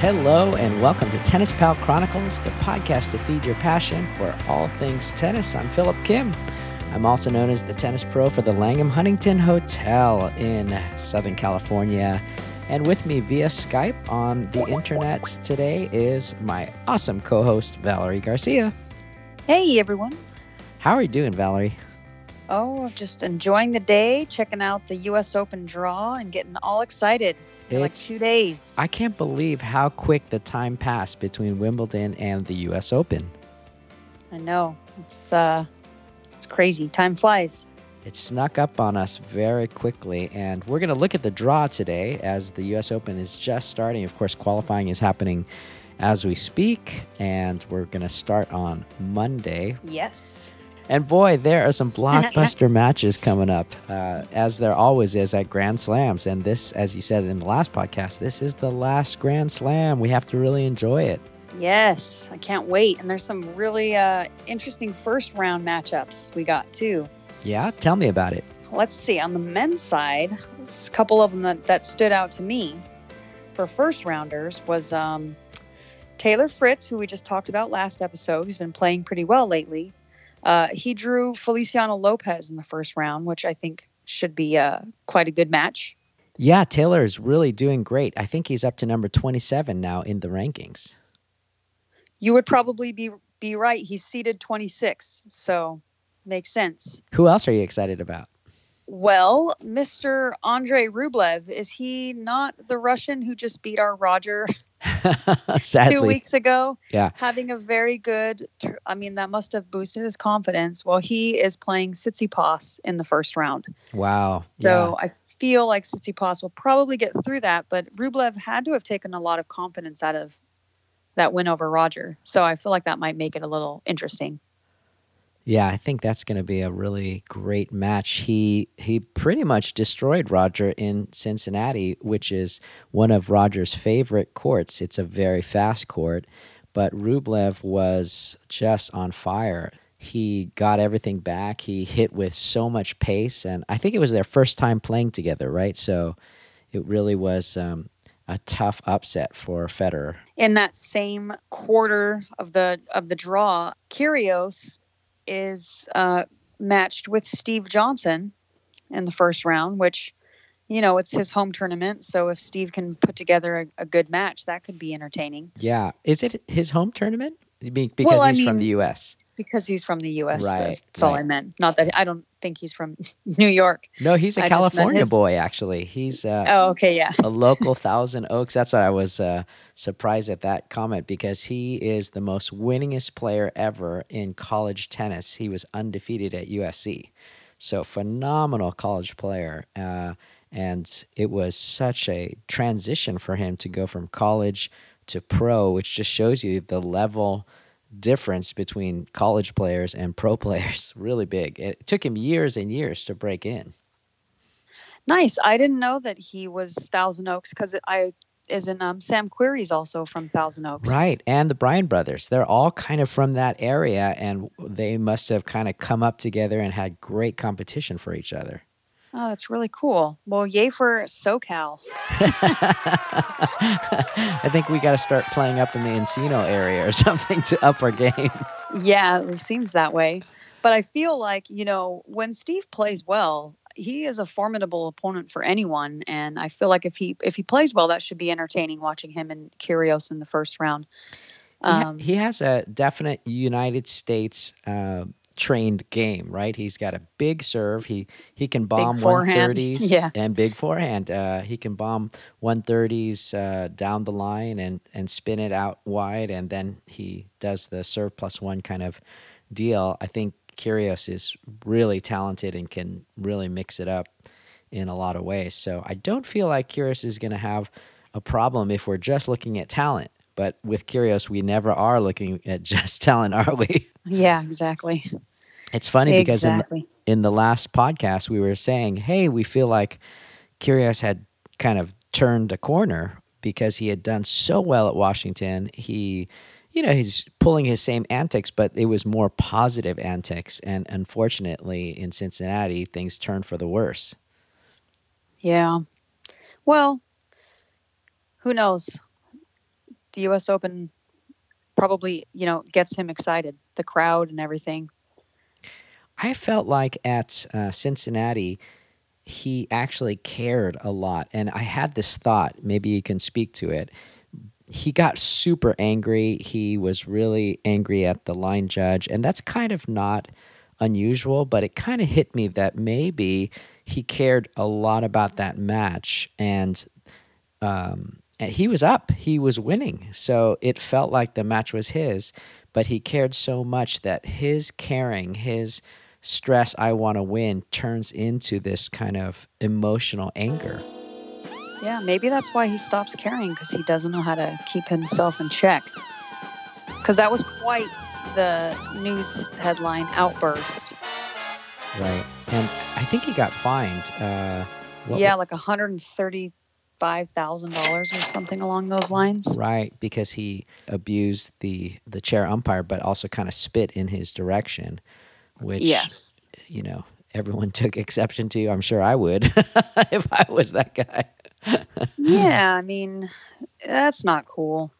Hello, and welcome to Tennis Pal Chronicles, the podcast to feed your passion for all things tennis. I'm Philip Kim. I'm also known as the tennis pro for the Langham Huntington Hotel in Southern California. And with me via Skype on the internet today is my awesome co host, Valerie Garcia. Hey, everyone. How are you doing, Valerie? Oh, just enjoying the day, checking out the U.S. Open draw, and getting all excited. In like two days. I can't believe how quick the time passed between Wimbledon and the U.S. Open. I know. It's uh, it's crazy. Time flies. It snuck up on us very quickly, and we're going to look at the draw today as the U.S. Open is just starting. Of course, qualifying is happening as we speak, and we're going to start on Monday. Yes. And boy, there are some blockbuster matches coming up, uh, as there always is at Grand Slams. And this, as you said in the last podcast, this is the last Grand Slam. We have to really enjoy it. Yes, I can't wait. And there's some really uh, interesting first round matchups we got too. Yeah, tell me about it. Let's see. On the men's side, a couple of them that, that stood out to me for first rounders was um, Taylor Fritz, who we just talked about last episode, who's been playing pretty well lately. Uh, he drew Feliciano Lopez in the first round, which I think should be uh, quite a good match. Yeah, Taylor is really doing great. I think he's up to number 27 now in the rankings. You would probably be be right. He's seated 26, so makes sense. Who else are you excited about? Well, Mr. Andre Rublev, is he not the Russian who just beat our Roger two weeks ago? Yeah. Having a very good, I mean, that must have boosted his confidence. Well, he is playing Tsitsipas in the first round. Wow. So yeah. I feel like Tsitsipas will probably get through that, but Rublev had to have taken a lot of confidence out of that win over Roger. So I feel like that might make it a little interesting. Yeah, I think that's going to be a really great match. He he pretty much destroyed Roger in Cincinnati, which is one of Roger's favorite courts. It's a very fast court, but Rublev was just on fire. He got everything back. He hit with so much pace, and I think it was their first time playing together, right? So it really was um, a tough upset for Federer. In that same quarter of the of the draw, Kyrgios is uh, matched with Steve Johnson in the first round, which, you know, it's his home tournament. So if Steve can put together a, a good match, that could be entertaining. Yeah. Is it his home tournament? Because well, he's mean, from the U.S. Because he's from the U.S. Right. That's right. all I meant. Not that I don't think he's from New York. No, he's a I California his... boy. Actually, he's. Uh, oh, okay, yeah. a local Thousand Oaks. That's why I was uh, surprised at that comment because he is the most winningest player ever in college tennis. He was undefeated at USC, so phenomenal college player. Uh, and it was such a transition for him to go from college to pro, which just shows you the level difference between college players and pro players. Really big. It took him years and years to break in. Nice. I didn't know that he was Thousand Oaks because I is in um, Sam Querrey's also from Thousand Oaks. Right. And the Bryan brothers. They're all kind of from that area and they must have kind of come up together and had great competition for each other. Oh, that's really cool. Well, yay for SoCal. I think we got to start playing up in the Encino area or something to up our game. Yeah, it seems that way. But I feel like, you know, when Steve plays well, he is a formidable opponent for anyone and I feel like if he if he plays well that should be entertaining watching him and Kyrgios in the first round. Um, he, has a definite United States uh, trained game, right? He's got a big serve. He he can bomb one thirties yeah. and big forehand. Uh, he can bomb one thirties uh, down the line and and spin it out wide, and then he does the serve plus one kind of deal. I think Kyrgios is really talented and can really mix it up in a lot of ways. So I don't feel like Kyrgios is going to have a problem if we're just looking at talent. But with Kyrgios, we never are looking at just talent, are we? Yeah, exactly. It's funny because in, the, in the last podcast we were saying, hey, we feel like Kyrgios had kind of turned a corner because he had done so well at Washington. He, you know, he's pulling his same antics, but it was more positive antics. And unfortunately, in Cincinnati, things turned for the worse. Yeah. Well, who knows? The U.S. Open probably, you know, gets him excited, the crowd and everything. I felt like at uh, Cincinnati, he actually cared a lot. And I had this thought, maybe you can speak to it. He got super angry. He was really angry at the line judge. And that's kind of not unusual, but it kind of hit me that maybe he cared a lot about that match. And, um, and he was up, he was winning. So it felt like the match was his, but he cared so much that his caring, his stress I want to win turns into this kind of emotional anger. Yeah, maybe that's why he stops caring because he doesn't know how to keep himself in check. Because that was quite the news headline outburst. Right. And I think he got fined. Uh, yeah, like $135,000 or something along those lines. Right, because he abused the, the chair umpire, but also kind of spit in his direction which yes, you know everyone took exception to. I'm sure I would if I was that guy. yeah, I mean that's not cool.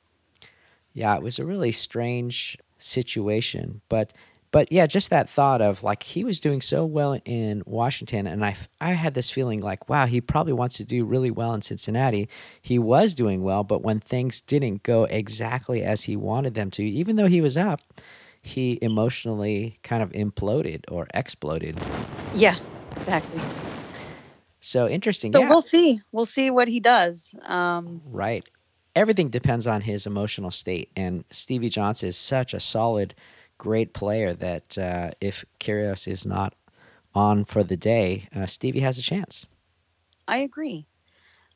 Yeah, it was a really strange situation, but but yeah, just that thought of like he was doing so well in Washington, and I I had this feeling like wow, he probably wants to do really well in Cincinnati. He was doing well, but when things didn't go exactly as he wanted them to, even though he was up, he emotionally kind of imploded or exploded. Yeah, exactly. So interesting. So yeah. we'll see. We'll see what he does. Um, right. Everything depends on his emotional state. And Stevie Johnson is such a solid, great player that uh, if Kyrgios is not on for the day, uh, Stevie has a chance. I agree.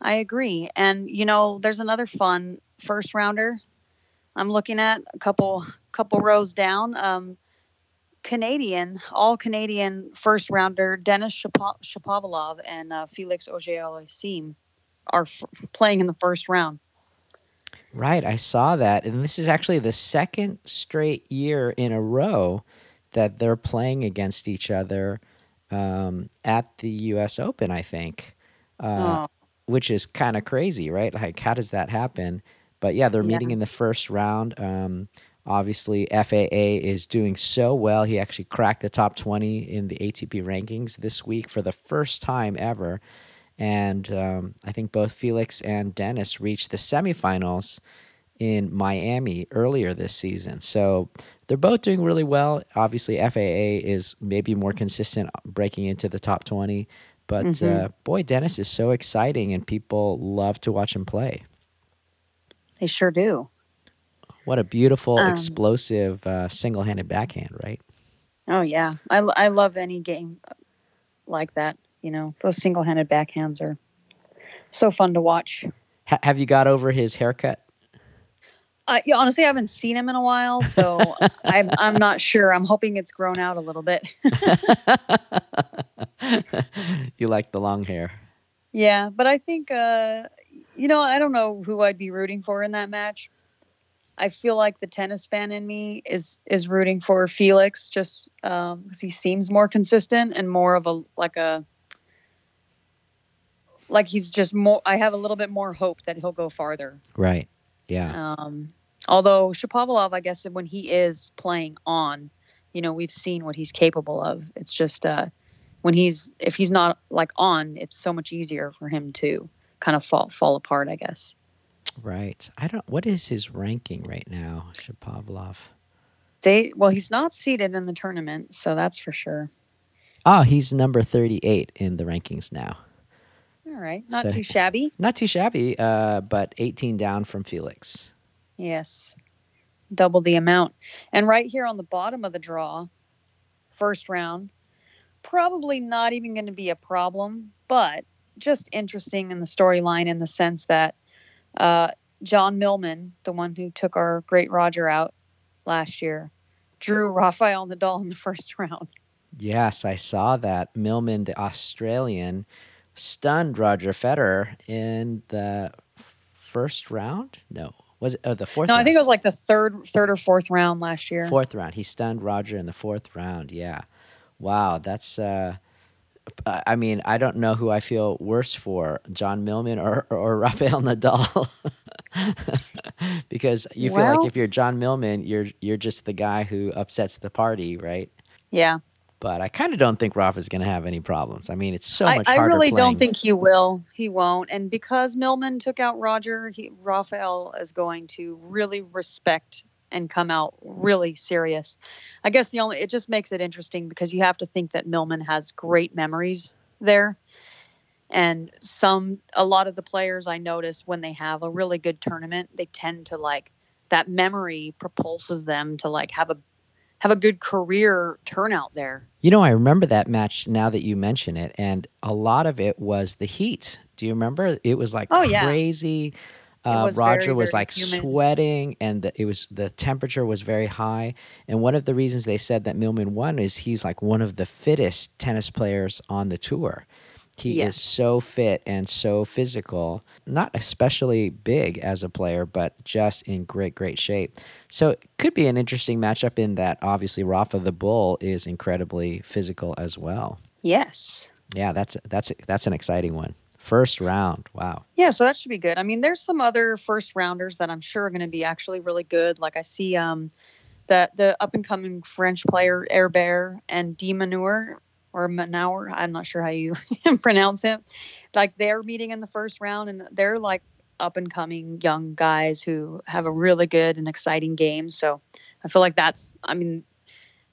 I agree. And, you know, there's another fun first rounder I'm looking at a couple couple rows down. Um, Canadian, all Canadian first rounder Denis Shapovalov and uh, Felix Auger-Aliassime are f- playing in the first round. Right, I saw that, and this is actually the second straight year in a row that they're playing against each other um, at the U.S. Open. I think, uh, oh. which is kind of crazy, right? Like, how does that happen? But yeah, they're meeting yeah. in the first round. Um, obviously, FAA is doing so well. He actually cracked the top 20 in the ATP rankings this week for the first time ever. And um, I think both Felix and Dennis reached the semifinals in Miami earlier this season. So they're both doing really well. Obviously, FAA is maybe more consistent breaking into the top 20. But mm-hmm. uh, boy, Dennis is so exciting, and people love to watch him play. They sure do. What a beautiful, um, explosive, uh, single handed backhand, right? Oh, yeah. I, I love any game like that. You know, those single handed backhands are so fun to watch. H- have you got over his haircut? Uh, yeah, honestly, I haven't seen him in a while, so I'm, I'm not sure. I'm hoping it's grown out a little bit. you like the long hair? Yeah, but I think uh, you know, I don't know who I'd be rooting for in that match. I feel like the tennis fan in me is is rooting for Felix just because um, he seems more consistent and more of a like a like he's just more. I have a little bit more hope that he'll go farther. Right. Yeah. Um, although Shapovalov, I guess when he is playing on, you know, we've seen what he's capable of. It's just uh, when he's if he's not like on, it's so much easier for him to kind of fall fall apart, I guess. Right. I don't. What is his ranking right now, Shapovalov? They well, he's not seated in the tournament, so that's for sure. Oh, he's number thirty-eight in the rankings now. All right, not so, too shabby. Not too shabby, uh, but eighteen down from Felix. Yes, double the amount. And right here on the bottom of the draw, first round, probably not even going to be a problem, but just interesting in the storyline in the sense that uh, John Millman, the one who took our great Roger out last year, drew Rafael Nadal in the first round. Yes, I saw that. Millman, the Australian, stunned Roger Federer in the first round. No, Was it uh, the fourth? No, round? I think it was like the third, third or fourth round last year. fourth round. He stunned Roger in the fourth round. Yeah, wow, that's. Uh, I mean, I don't know who I feel worse for, John Millman or or Rafael Nadal, because you feel like if you're John Millman, you're you're just the guy who upsets the party, right? Yeah, But I kind of don't think Rafa's going to have any problems. I mean, it's so I, much I harder. I really playing- don't think he will. He won't. And because Millman took out Roger, he, Rafael is going to really respect and come out really serious. I guess the only it just makes it interesting because you have to think that Millman has great memories there. And some a lot of the players I notice when they have a really good tournament, they tend to like that memory propulses them to like have a have a good career turnout there. You know, I remember that match now that you mention it, and a lot of it was the heat. Do you remember? It was like Oh, yeah. crazy. Uh, was Roger very, was very like humid. sweating, and the, it was the temperature was very high. And one of the reasons they said that Millman won is he's like one of the fittest tennis players on the tour. He Yes. is so fit and so physical, not especially big as a player, but just in great, great shape. So it could be an interesting matchup in that obviously Rafa the Bull is incredibly physical as well. Yes. Yeah, that's that's that's an exciting one. First round. Wow. Yeah, so that should be good. I mean, there's some other first rounders that I'm sure are going to be actually really good. Like I see um the the up and coming French player Herbert and de Minaur or Minaur, I'm not sure how you pronounce it. Like they're meeting in the first round and they're like up and coming young guys who have a really good and exciting game. So I feel like that's I mean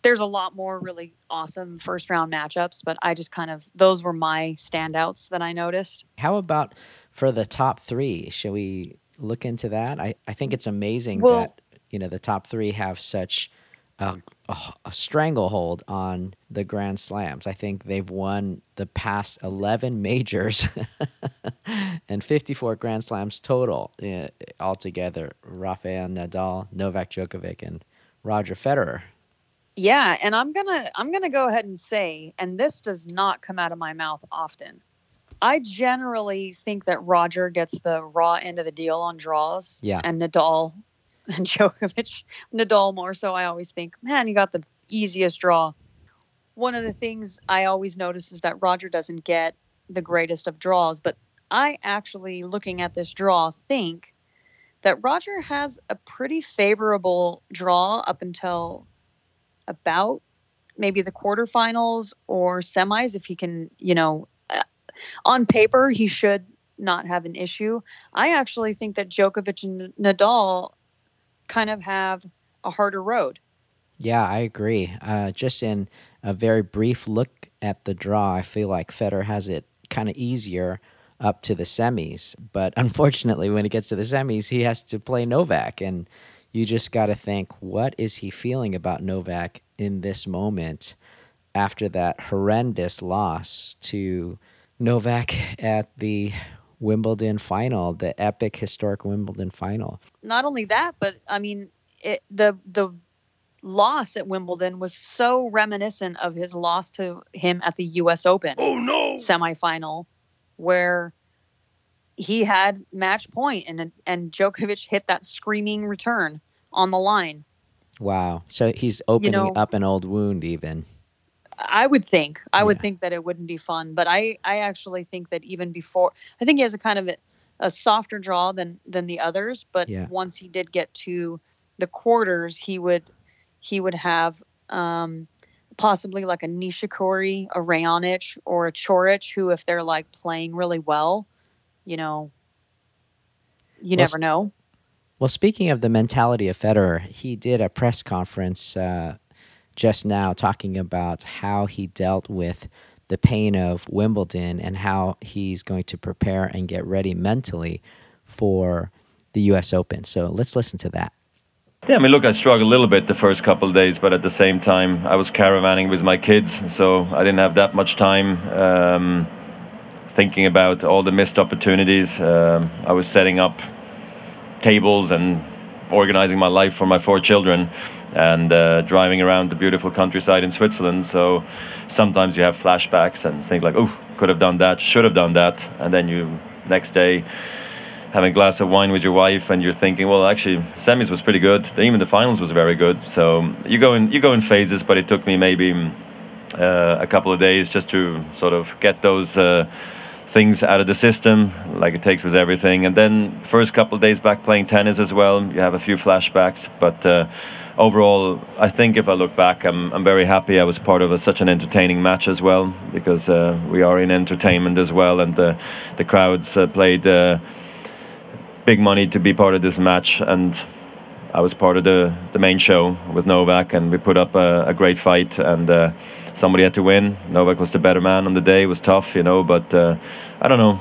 there's a lot more really awesome first round matchups, but I just kind of those were my standouts that I noticed. How about for the top three? Shall we look into that? I, I think it's amazing Well- that you know the top three have such a, a, a stranglehold on the Grand Slams. I think they've won the past eleven majors and fifty four Grand Slams total uh, altogether. Rafael Nadal, Novak Djokovic, and Roger Federer. Yeah, and I'm gonna I'm gonna go ahead and say, and this does not come out of my mouth often. I generally think that Roger gets the raw end of the deal on draws. Yeah. And Nadal and Djokovic. Nadal more so I always think, man, you got the easiest draw. One of the things I always notice is that Roger doesn't get the greatest of draws, but I actually looking at this draw think that Roger has a pretty favorable draw up until about maybe the quarterfinals or semis if he can you know uh, on paper he should not have an issue i actually think that Djokovic and Nadal kind of have a harder road Yeah, I agree. Uh, just in a very brief look at the draw, I feel like Federer has it kind of easier up to the semis. But unfortunately, when it gets to the semis, he has to play Novak. And you just got to think, what is he feeling about Novak in this moment after that horrendous loss to Novak at the Wimbledon final, the epic, historic Wimbledon final? not only that but i mean it, the the loss at wimbledon was so reminiscent of his loss to him at the us open Oh no! semifinal where he had match point and and Djokovic hit that screaming return on the line. Wow. So he's opening know- up an old wound, even. I would think I would think that it wouldn't be fun, but I I actually think that even before I think he has a kind of a, a softer draw than than the others, but Yeah. once he did get to the quarters, he would he would have um possibly like a Nishikori, a Raonic, or a Coric, who if they're like playing really well, you know, you Well, never know. Well, speaking of the mentality of Federer, he did a press conference uh, just now talking about how he dealt with the pain of Wimbledon and how he's going to prepare and get ready mentally for the U.S. Open. So let's listen to that. Yeah, I mean, look, I struggled a little bit the first couple of days, but at the same time, I was caravanning with my kids, so I didn't have that much time um, thinking about all the missed opportunities. Um, I was setting up tables and organizing my life for my four children and uh, driving around the beautiful countryside in Switzerland. So sometimes you have flashbacks and think like, oh, could have done that, should have done that, and then you next day having a glass of wine with your wife, and you're thinking, well, actually, semis was pretty good. Even the finals was very good. So you go in you go in phases, but it took me maybe uh, a couple of days just to sort of get those. Uh, things out of the system, like it takes with everything. And then first couple days back playing tennis as well, you have a few flashbacks. But uh, overall, I think if I look back, I'm, I'm very happy. I was part of a, such an entertaining match as well, because uh, we are in entertainment as well, and the the crowds uh, played uh, big money to be part of this match, and I was part of the the main show with Novak, and we put up a, a great fight. And uh, somebody had to win. Novak was the better man on the day. It was tough, you know, but uh, I don't know.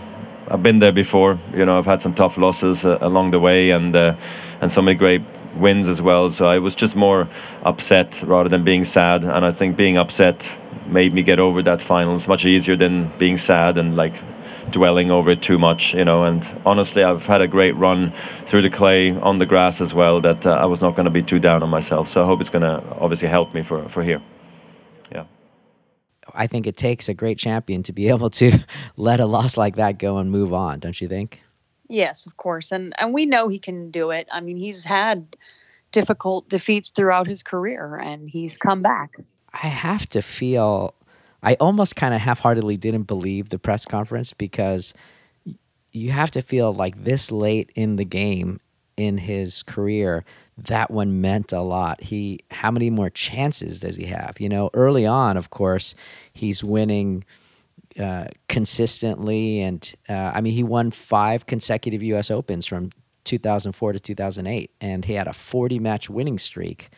I've been there before. You know, I've had some tough losses uh, along the way, and uh, and so many great wins as well. So I was just more upset rather than being sad. And I think being upset made me get over that finals much easier than being sad and like dwelling over it too much, you know. And honestly, I've had a great run through the clay on the grass as well. That uh, I was not going to be too down on myself. So I hope it's going to obviously help me for for here. I think it takes a great champion to be able to let a loss like that go and move on, don't you think? Yes, of course. And and we know he can do it. I mean, he's had difficult defeats throughout his career and he's come back. I have to feel I almost kind of half-heartedly didn't believe the press conference because you have to feel like this late in the game in his career that one meant a lot. He how many more chances does he have? You know, early on, of course, he's winning uh, consistently, and uh, I mean, he won five consecutive U.S. Opens from 2004 to 2008, and he had a 40 match winning streak.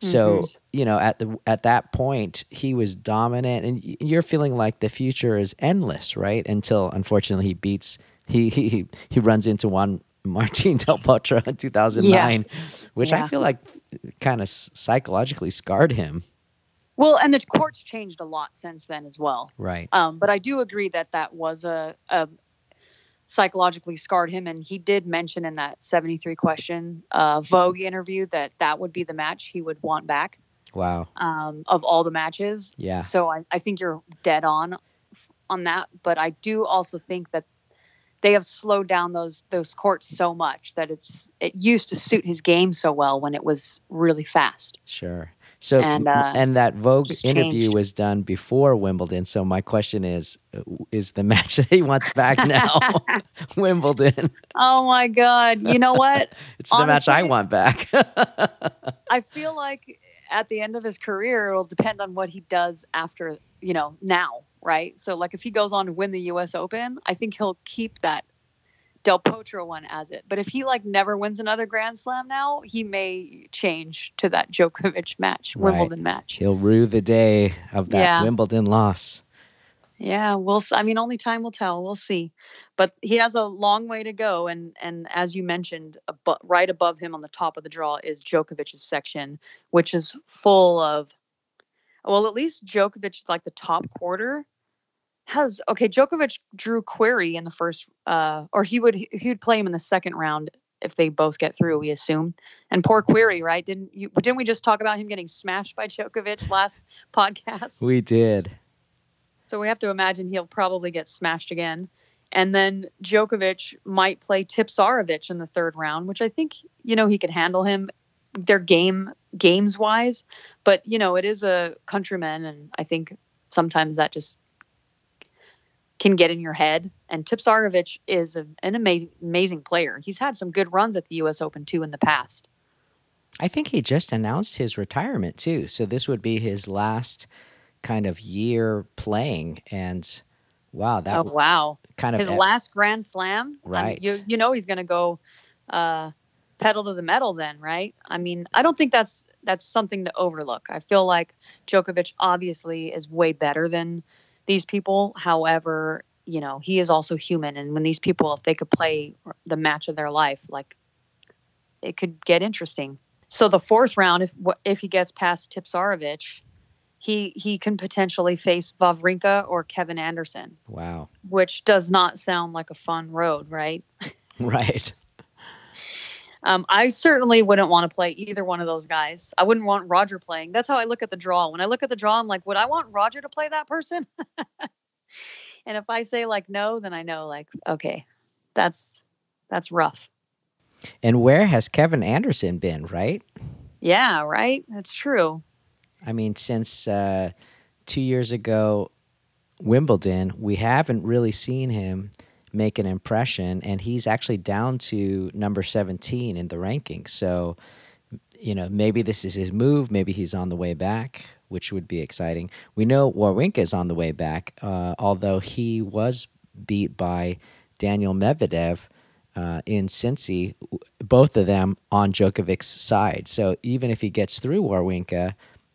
So mm-hmm. you know, at the at that point, he was dominant, and you're feeling like the future is endless, right? Until unfortunately, he beats he he he runs into one Martin Del Potro in 2009, yeah. which yeah. I feel like kind of psychologically scarred him. Well, and the court's changed a lot since then as well. Right. Um, but I do agree that that was a, a, psychologically scarred him, and he did mention in that 73 question uh, Vogue interview that that would be the match he would want back. Wow. Um, of all the matches. Yeah. So I, I think you're dead on on that, but I do also think that they have slowed down those those courts so much that it's it used to suit his game so well when it was really fast. Sure. So and, uh, and that Vogue interview changed. was done before Wimbledon. So my question is, uh, is the match that he wants back now Wimbledon? Oh my God! You know what? it's Honestly, the match I want back. I feel like at the end of his career, it'll depend on what he does after you know now right? So like if he goes on to win the US Open, I think he'll keep that Del Potro one as it. But if he like never wins another Grand Slam now, he may change to that Djokovic match, right. Wimbledon match. He'll rue the day of that yeah. Wimbledon loss. Yeah, we'll. I mean, only time will tell. We'll see, but he has a long way to go. And and as you mentioned, right above him on the top of the draw is Djokovic's section, which is full of well, at least Djokovic, like the top quarter, has okay. Djokovic drew Querrey in the first, uh, or he would he would play him in the second round if they both get through. We assume. And poor Querrey, right? Didn't you? Didn't we just talk about him getting smashed by Djokovic last podcast? We did. So we have to imagine he'll probably get smashed again. And then Djokovic might play Tipsarevic in the third round, which I think you know he can handle him their game games wise, but you know, it is a countryman, and I think sometimes that just can get in your head. And Tipsarevic is a, an amazing, amazing player. He's had some good runs at the U.S. Open too in the past. I think he just announced his retirement too, so this would be his last kind of year playing. And wow, that oh wow, kind of his last Grand Slam. Right. you you know he's going to go. Uh, pedal to the metal then, right? I mean, I don't think that's that's something to overlook. I feel like Djokovic obviously is way better than these people. However, you know, he is also human and when these people if they could play the match of their life, like it could get interesting. So the fourth round if if he gets past Tipsarevic, he he can potentially face Wawrinka or Kevin Anderson. Wow. Which does not sound like a fun road, right? right. Um, I certainly wouldn't want to play either one of those guys. I wouldn't want Roger playing. That's how I look at the draw. When I look at the draw, I'm like, would I want Roger to play that person? and if I say like no, then I know like okay, that's that's rough. And where has Kevin Anderson been, right? Yeah, right. That's true. I mean, since uh, two years ago, Wimbledon, we haven't really seen him make an impression, and he's actually down to number 17 in the rankings. So, you know, maybe this is his move. Maybe he's on the way back, which would be exciting. We know Wawrinka is on the way back, uh, although he was beat by Daniel Medvedev uh, in Cincy, both of them on Djokovic's side. So even if he gets through Wawrinka,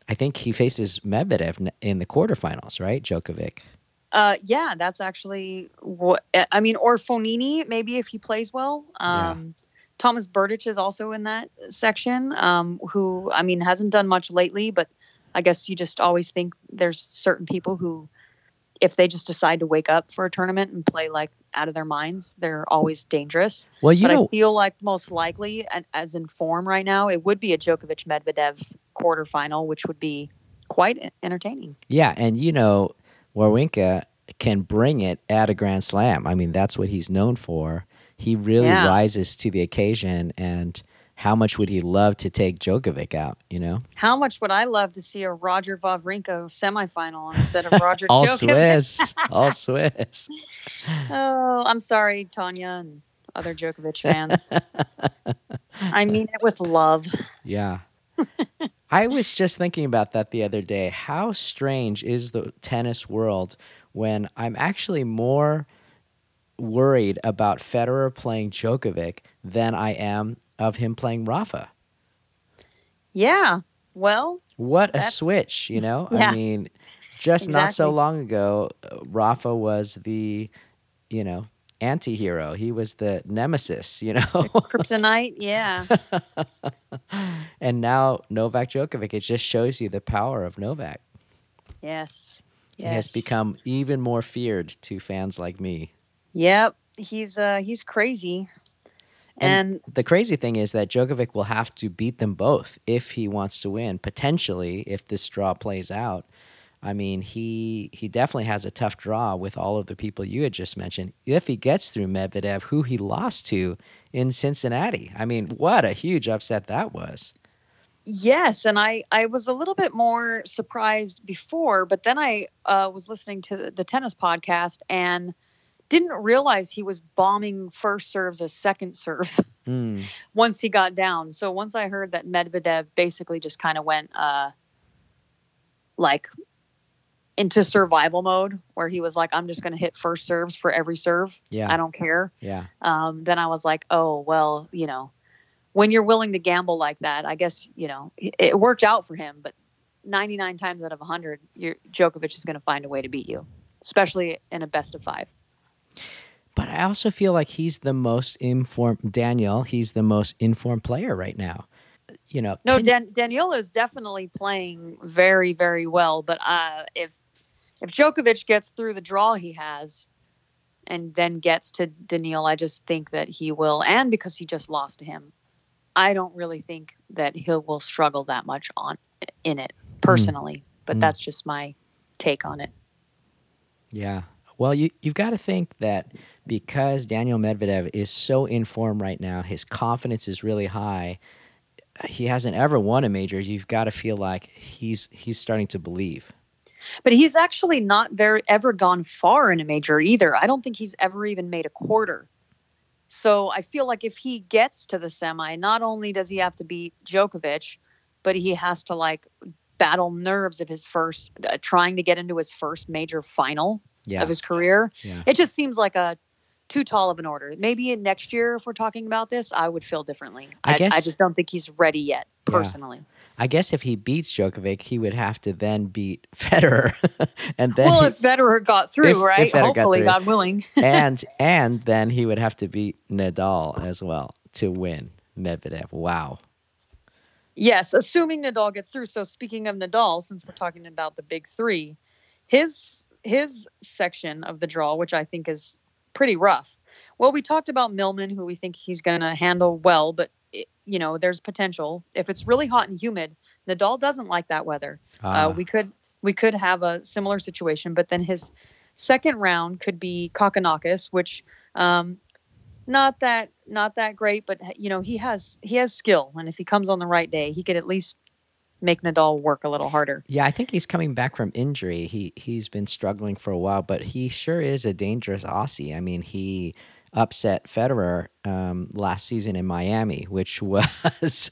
I think he faces Medvedev in the quarterfinals, right? Djokovic. Uh, yeah, that's actually what I mean. Or Fognini, maybe if he plays well. Um, yeah. Thomas Berdych is also in that section. Um, who I mean hasn't done much lately, but I guess you just always think there's certain people who if they just decide to wake up for a tournament and play like out of their minds, they're always dangerous. Well, you but know, I feel like most likely, as in form right now, it would be a Djokovic Medvedev quarterfinal, which would be quite entertaining. Yeah, and you know, Wawrinka can bring it at a Grand Slam. I mean, that's what he's known for. He really Yeah. rises to the occasion, and how much would he love to take Djokovic out? You know, How much would I love to see a Roger Wawrinka semifinal instead of Roger all Djokovic? Swiss, all Swiss. Oh, I'm sorry, Tanya and other Djokovic fans. I mean it with love. Yeah. I was just thinking about that the other day. How strange is the tennis world when I'm actually more worried about Federer playing Djokovic than I am of him playing Rafa? Yeah. Well, What a switch, you know? Yeah. I mean, just not so long ago, uh, Rafa was the, you know, anti hero. He was the nemesis, you know? kryptonite. Yeah. and now Novak Djokovic, it just shows you the power of Novak. Yes. He has become even more feared to fans like me. Yep. He's uh he's crazy. And And, The crazy thing is that Djokovic will have to beat them both if he wants to win, potentially, if this draw plays out. I mean, he he definitely has a tough draw with all of the people you had just mentioned. If he gets through Medvedev, who he lost to in Cincinnati. I mean, what a huge upset that was. yes, and I I was a little bit more surprised before, but then I uh, was listening to the, tennis podcast and didn't realize he was bombing first serves as second serves Mm, once he got down. So once I heard that Medvedev basically just kind of went uh like into survival mode where he was like I'm just going to hit first serves for every serve. yeah, I don't care. yeah, um, then I was like, oh, well, you know, when you're willing to gamble like that, I guess, you know, it, it worked out for him, but 99 times out of 100, you're, Djokovic is going to find a way to beat you, especially in a best of five. But I also feel like he's the most informed. Daniel, he's the most informed player right now. You know, No, Dan- Daniela is definitely playing very, very well, but uh, if if Djokovic gets through the draw he has and then gets to Daniil, I just think that he will, and because he just lost to him, I don't really think that he will struggle that much on in it personally. But Mm. that's just my take on it. Yeah. Well, you you've got to think that because Daniel Medvedev is so in form right now, his confidence is really high. He hasn't ever won a major. You've got to feel like he's he's starting to believe. But he's actually not very ever gone far in a major either. I don't think he's ever even made a quarter. So I feel like if he gets to the semi, not only does he have to beat Djokovic, but he has to like battle nerves of his first uh, trying to get into his first major final Yeah. of his career. Yeah. It just seems like a too tall of an order. Maybe in next year, if we're talking about this, I would feel differently. I I, guess- I just don't think he's ready yet, Yeah. personally. I guess if he beats Djokovic, he would have to then beat Federer, and then well, he- if Federer got through, if- if right? Got Hopefully, through. God willing. and and then he would have to beat Nadal as well to win Medvedev. Wow. Yes, assuming Nadal gets through. So speaking of Nadal, since we're talking about the big three, his his section of the draw, which I think is pretty rough. Well, we talked about Millman, who we think he's going to handle well, but it, you know, there's potential. If it's really hot and humid, Nadal doesn't like that weather. Ah, Uh, we could we could have a similar situation, but then his second round could be Kokkinakis, which um, not that not that great, but you know he has he has skill, and if he comes on the right day, he could at least make Nadal work a little harder. Yeah, I think he's coming back from injury. He he's been struggling for a while, but he sure is a dangerous Aussie. I mean, he upset Federer um, last season in Miami, which was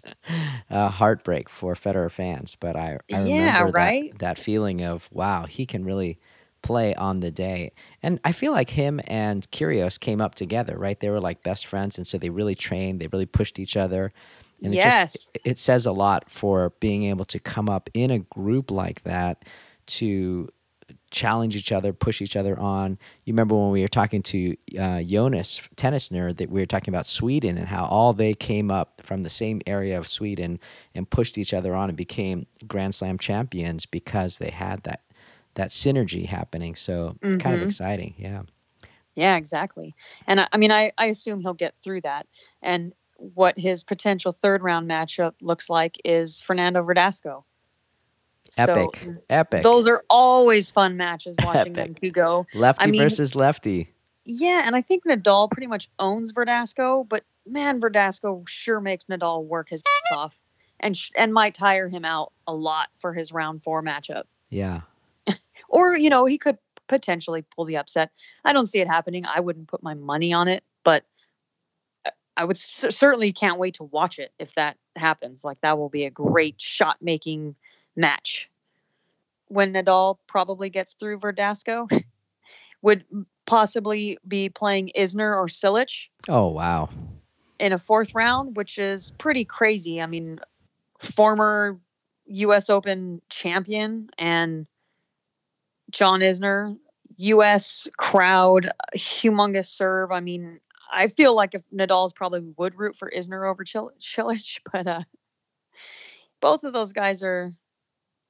a heartbreak for Federer fans. But I, I Yeah, remember right? that that feeling of wow, he can really play on the day. And I feel like him and Kyrgios came up together, right? They were like best friends, and so they really trained. They really pushed each other. And it Yes. just it says a lot for being able to come up in a group like that to challenge each other, push each other on. You remember when we were talking to uh, Jonas, tennis nerd, that we were talking about Sweden and how all they came up from the same area of Sweden and pushed each other on and became Grand Slam champions because they had that that synergy happening. So kind of Mhm. exciting, yeah. Yeah, exactly. And I, I mean, I, I assume he'll get through that. And what his potential third round matchup looks like is Fernando Verdasco. Epic, So epic. those are always fun matches watching them two go. lefty I mean- versus lefty. Yeah, and I think Nadal pretty much owns Verdasco, but man, Verdasco sure makes Nadal work his ass off, and sh- and might tire him out a lot for his round four matchup. Yeah. Or you know he could potentially pull the upset. I don't see it happening. I wouldn't put my money on it, I- would cer- certainly can't wait to watch it if that happens. Like that will be a great shot making match. When Nadal probably gets through Verdasco, would possibly be playing Isner or Cilic Oh wow. in a fourth round, which is pretty crazy. I mean, former U.S. Open champion and John Isner, U.S. crowd, humongous serve. I mean, I feel like if Nadal's probably would root for Isner over Chil- Cilic, but uh, both of those guys are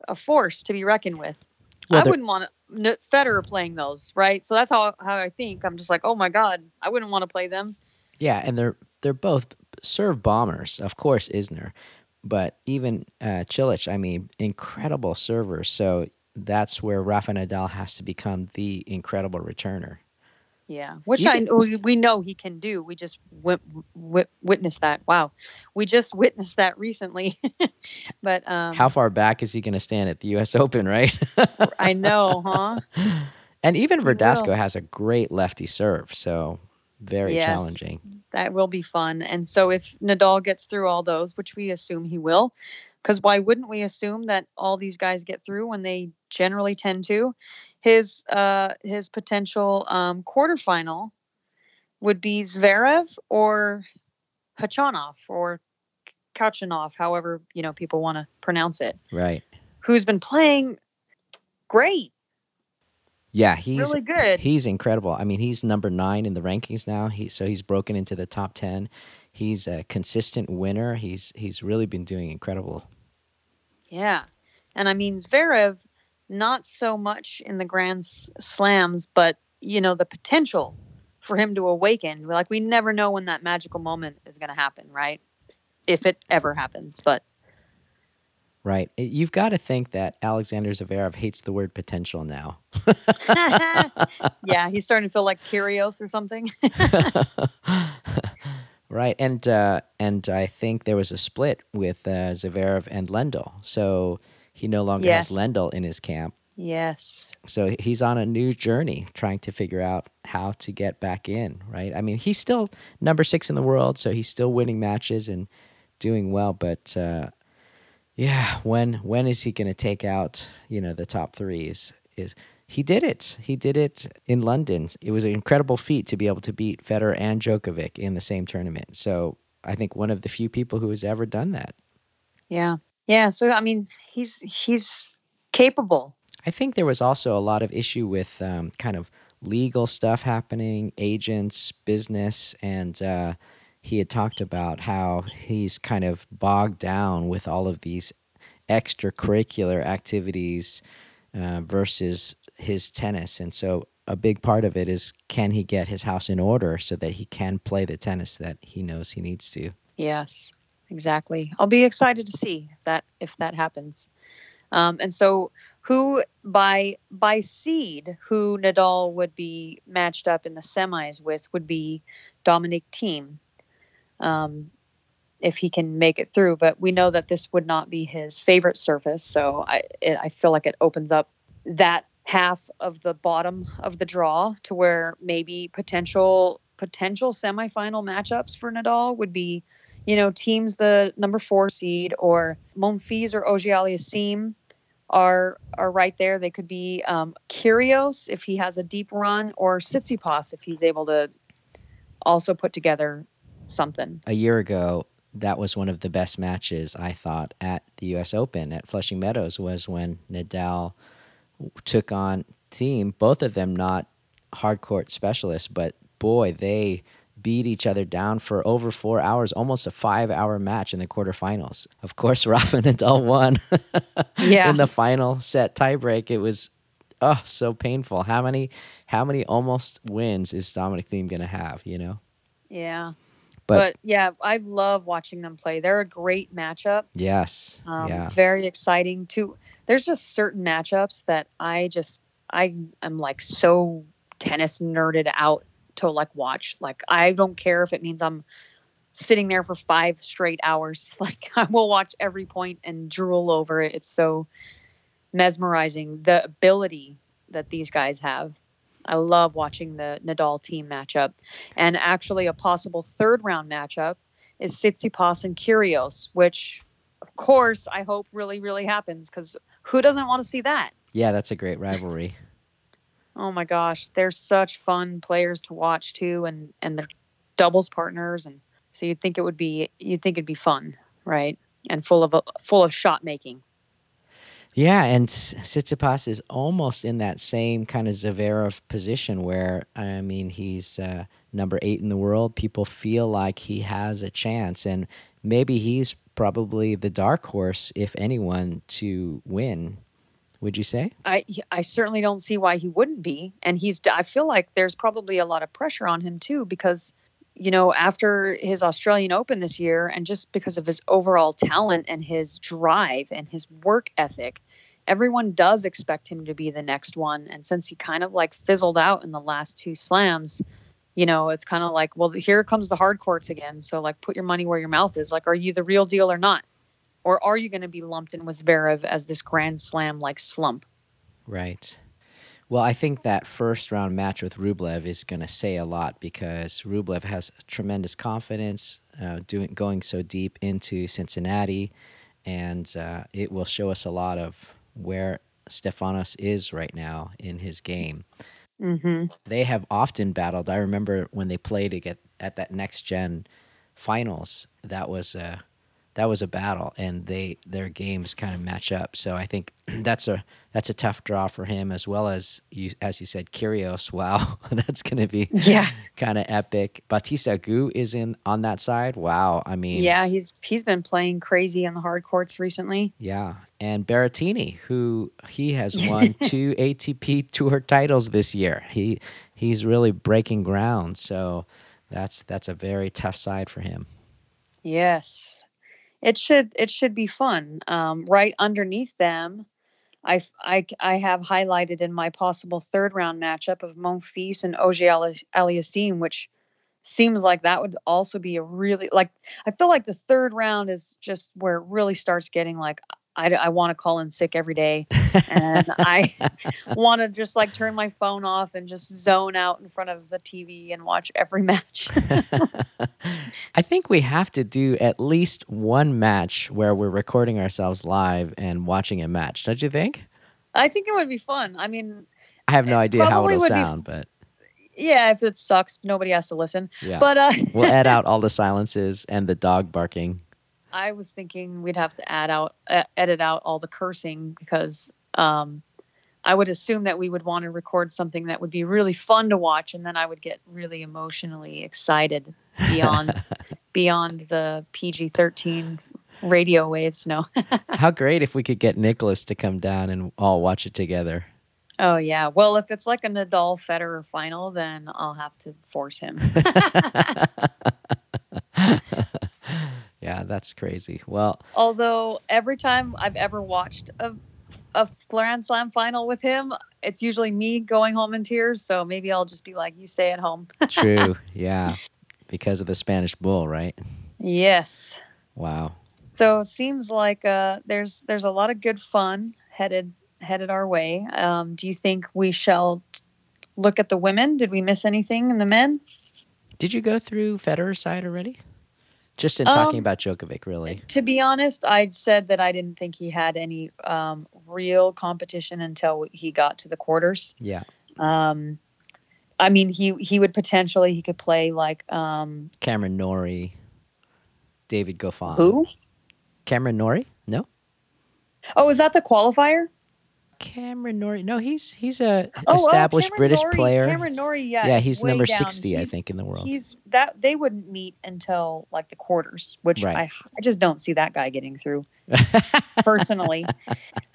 a force to be reckoned with. Well, I wouldn't want N- Federer playing those, right? So that's how how I think. I'm just like, oh my god, I wouldn't want to play them. Yeah, and they're they're both serve bombers. Of course, Isner, but even uh, Cilic. I mean, incredible servers. So that's where Rafa Nadal has to become the incredible returner. Yeah, which You I can- we, we know he can do. We just w- w- witnessed that. Wow, we just witnessed that recently. but um, How far back is he going to stand at the U.S. Open, right? I know, huh? and even Verdasco has a great lefty serve, so very Yes. challenging. That will be fun. And so if Nadal gets through all those, which we assume he will, because why wouldn't we assume that all these guys get through when they generally tend to? His uh, his potential um, quarterfinal would be Zverev or Hachanov or Khachanov, however you know people want to pronounce it, Right? who's been playing great, Yeah, he's really good. He's incredible. I mean, he's number nine in the rankings now. He so he's broken into the top ten. He's a consistent winner. He's he's really been doing incredible. Yeah. And I mean, Zverev, not so much in the Grand Slams, but, you know, the potential for him to awaken. Like, we never know when that magical moment is going to happen, right? If it ever happens. But Right. You've got to think that Alexander Zverev hates the word potential now. yeah, he's starting to feel like Kyrgios or something. right. And uh, and I think there was a split with uh, Zverev and Lendl. So he no longer Yes. has Lendl in his camp. yes. So he's on a new journey trying to figure out how to get back in, right? I mean, he's still number six in the world, so he's still winning matches and doing well. But uh, yeah, when when is he going to take out you know the top threes? Is he did it? He did it in London. It was an incredible feat to be able to beat Federer and Djokovic in the same tournament. So I think one of the few people who has ever done that. Yeah. Yeah. So, I mean, he's he's capable. I think there was also a lot of issue with um, kind of legal stuff happening, agents, business, and uh, he had talked about how he's kind of bogged down with all of these extracurricular activities uh, versus his tennis, and so a big part of it is can he get his house in order so that he can play the tennis that he knows he needs to. Yes, exactly. I'll be excited to see if that if that happens. Um, and so, who by by seed, who Nadal would be matched up in the semis with would be Dominic Thiem, Um, if he can make it through, but we know that this would not be his favorite surface, so I it, I feel like it opens up that half of the bottom of the draw to where maybe potential potential semifinal matchups for Nadal would be, you know, Thiem's the number four seed or Monfils or Auger-Aliassime are are right there. They could be um, Kyrgios if he has a deep run, or Tsitsipas if he's able to also put together something. A year ago, that was one of the best matches I thought at the U.S. Open at Flushing Meadows was when Nadal took on Thiem. Both of them not hard court specialists, but boy, they beat each other down for over four hours, almost a five-hour match in the quarterfinals. Of course, Rafa Nadal won. Yeah. in the final set tiebreak, it was oh so painful. How many how many almost wins is Dominic Thiem gonna have? You know. Yeah. But- But, yeah, I love watching them play. They're a great matchup. Yes. Um, yeah. Very exciting too. There's just certain matchups that I just I am like so tennis nerded out to like watch. Like I don't care if it means I'm sitting there for five straight hours. Like I will watch every point and drool over it. It's so mesmerizing the ability that these guys have. I love watching the Nadal Thiem matchup. And actually a possible third round matchup is Tsitsipas and Kyrgios, which of course I hope really really happens cuz who doesn't want to see that? yeah, that's a great rivalry. Oh my gosh, they're such fun players to watch too, and and they're doubles partners, and so you'd think it would be you'd think it'd be fun, right? And full of full of shot making. Yeah, and S- Tsitsipas is almost in that same kind of Zverev position where I mean he's uh, number eight in the world. People feel like he has a chance, and maybe he's probably the dark horse, if anyone, to win. Would you say? I I certainly don't see why he wouldn't be, and he's I feel like there's probably a lot of pressure on him too because you know after his Australian Open this year, and just because of his overall talent and his drive and his work ethic. Everyone does expect him to be the next one. And since he kind of like fizzled out in the last two slams, you know, it's kind of like, well, here comes the hard courts again. So, like, put your money where your mouth is. Like, are you the real deal or not? Or are you going to be lumped in with Zverev as this Grand Slam like slump? Right. Well, I think that first round match with Rublev is going to say a lot because Rublev has tremendous confidence, uh, doing going so deep into Cincinnati, and uh, it will show us a lot of where Stefanos is right now in his game. Mm-hmm. They have often battled. I remember when they played at at that next gen finals. That was a that was a battle, and they their games kind of match up. So I think that's a that's a tough draw for him as well as you as you said, Kyrgios. Wow, that's going to be Yeah. kind of epic. Bautista Agut is in on that side. Wow, I mean, Yeah, he's he's been playing crazy on the hard courts recently. Yeah, and Berrettini, who he has won two ATP Tour titles this year. He he's really breaking ground. So that's that's a very tough side for him. Yes, it should it should be fun. Um, right underneath them, I, I I have highlighted in my possible third round matchup of Monfils and Auger Aliassime, which seems like that would also be a really like I feel like the third round is just where it really starts getting like I, I want to call in sick every day and I want to just like turn my phone off and just zone out in front of the TV and watch every match. I think we have to do at least one match where we're recording ourselves live and watching a match. Don't you think? I think it would be fun. I mean, I have no idea how it'll would be sound, but yeah, if it sucks, nobody has to listen. yeah. But uh, we'll add out all the silences and the dog barking. I was thinking we'd have to add out, uh, edit out all the cursing because um, I would assume that we would want to record something that would be really fun to watch, and then I would get really emotionally excited beyond beyond the PG thirteen radio waves. No. How great if we could get Nicholas to come down and all watch it together. oh yeah. Well, if it's like a Nadal Federer final, then I'll have to force him. yeah, that's crazy. Well, Although every time I've ever watched a a Grand Slam final with him, it's usually me going home in tears. So maybe I'll just be like, "You stay at home." true. Yeah. because of the Spanish bull, right? Yes. Wow. So it seems like uh, there's there's a lot of good fun headed headed our way. Um, do you think we shall t- look at the women? Did we miss anything in the men? Did you go through Federer's side already? Just in talking Um, about Djokovic, really. To be honest, I said that I didn't think he had any um, real competition until he got to the quarters. Yeah. Um, I mean, he he would potentially he could play like um, Cameron Norrie, David Goffin. who? Cameron Norrie? No. Oh, is that the qualifier? Cameron Norrie. No, he's he's a Oh, oh, established Cameron British Norrie- player. Cameron Norrie, yeah, yeah, he's number down. sixty, I think, in the world. He's that they wouldn't meet until like the quarters, which Right. I I just don't see that guy getting through personally.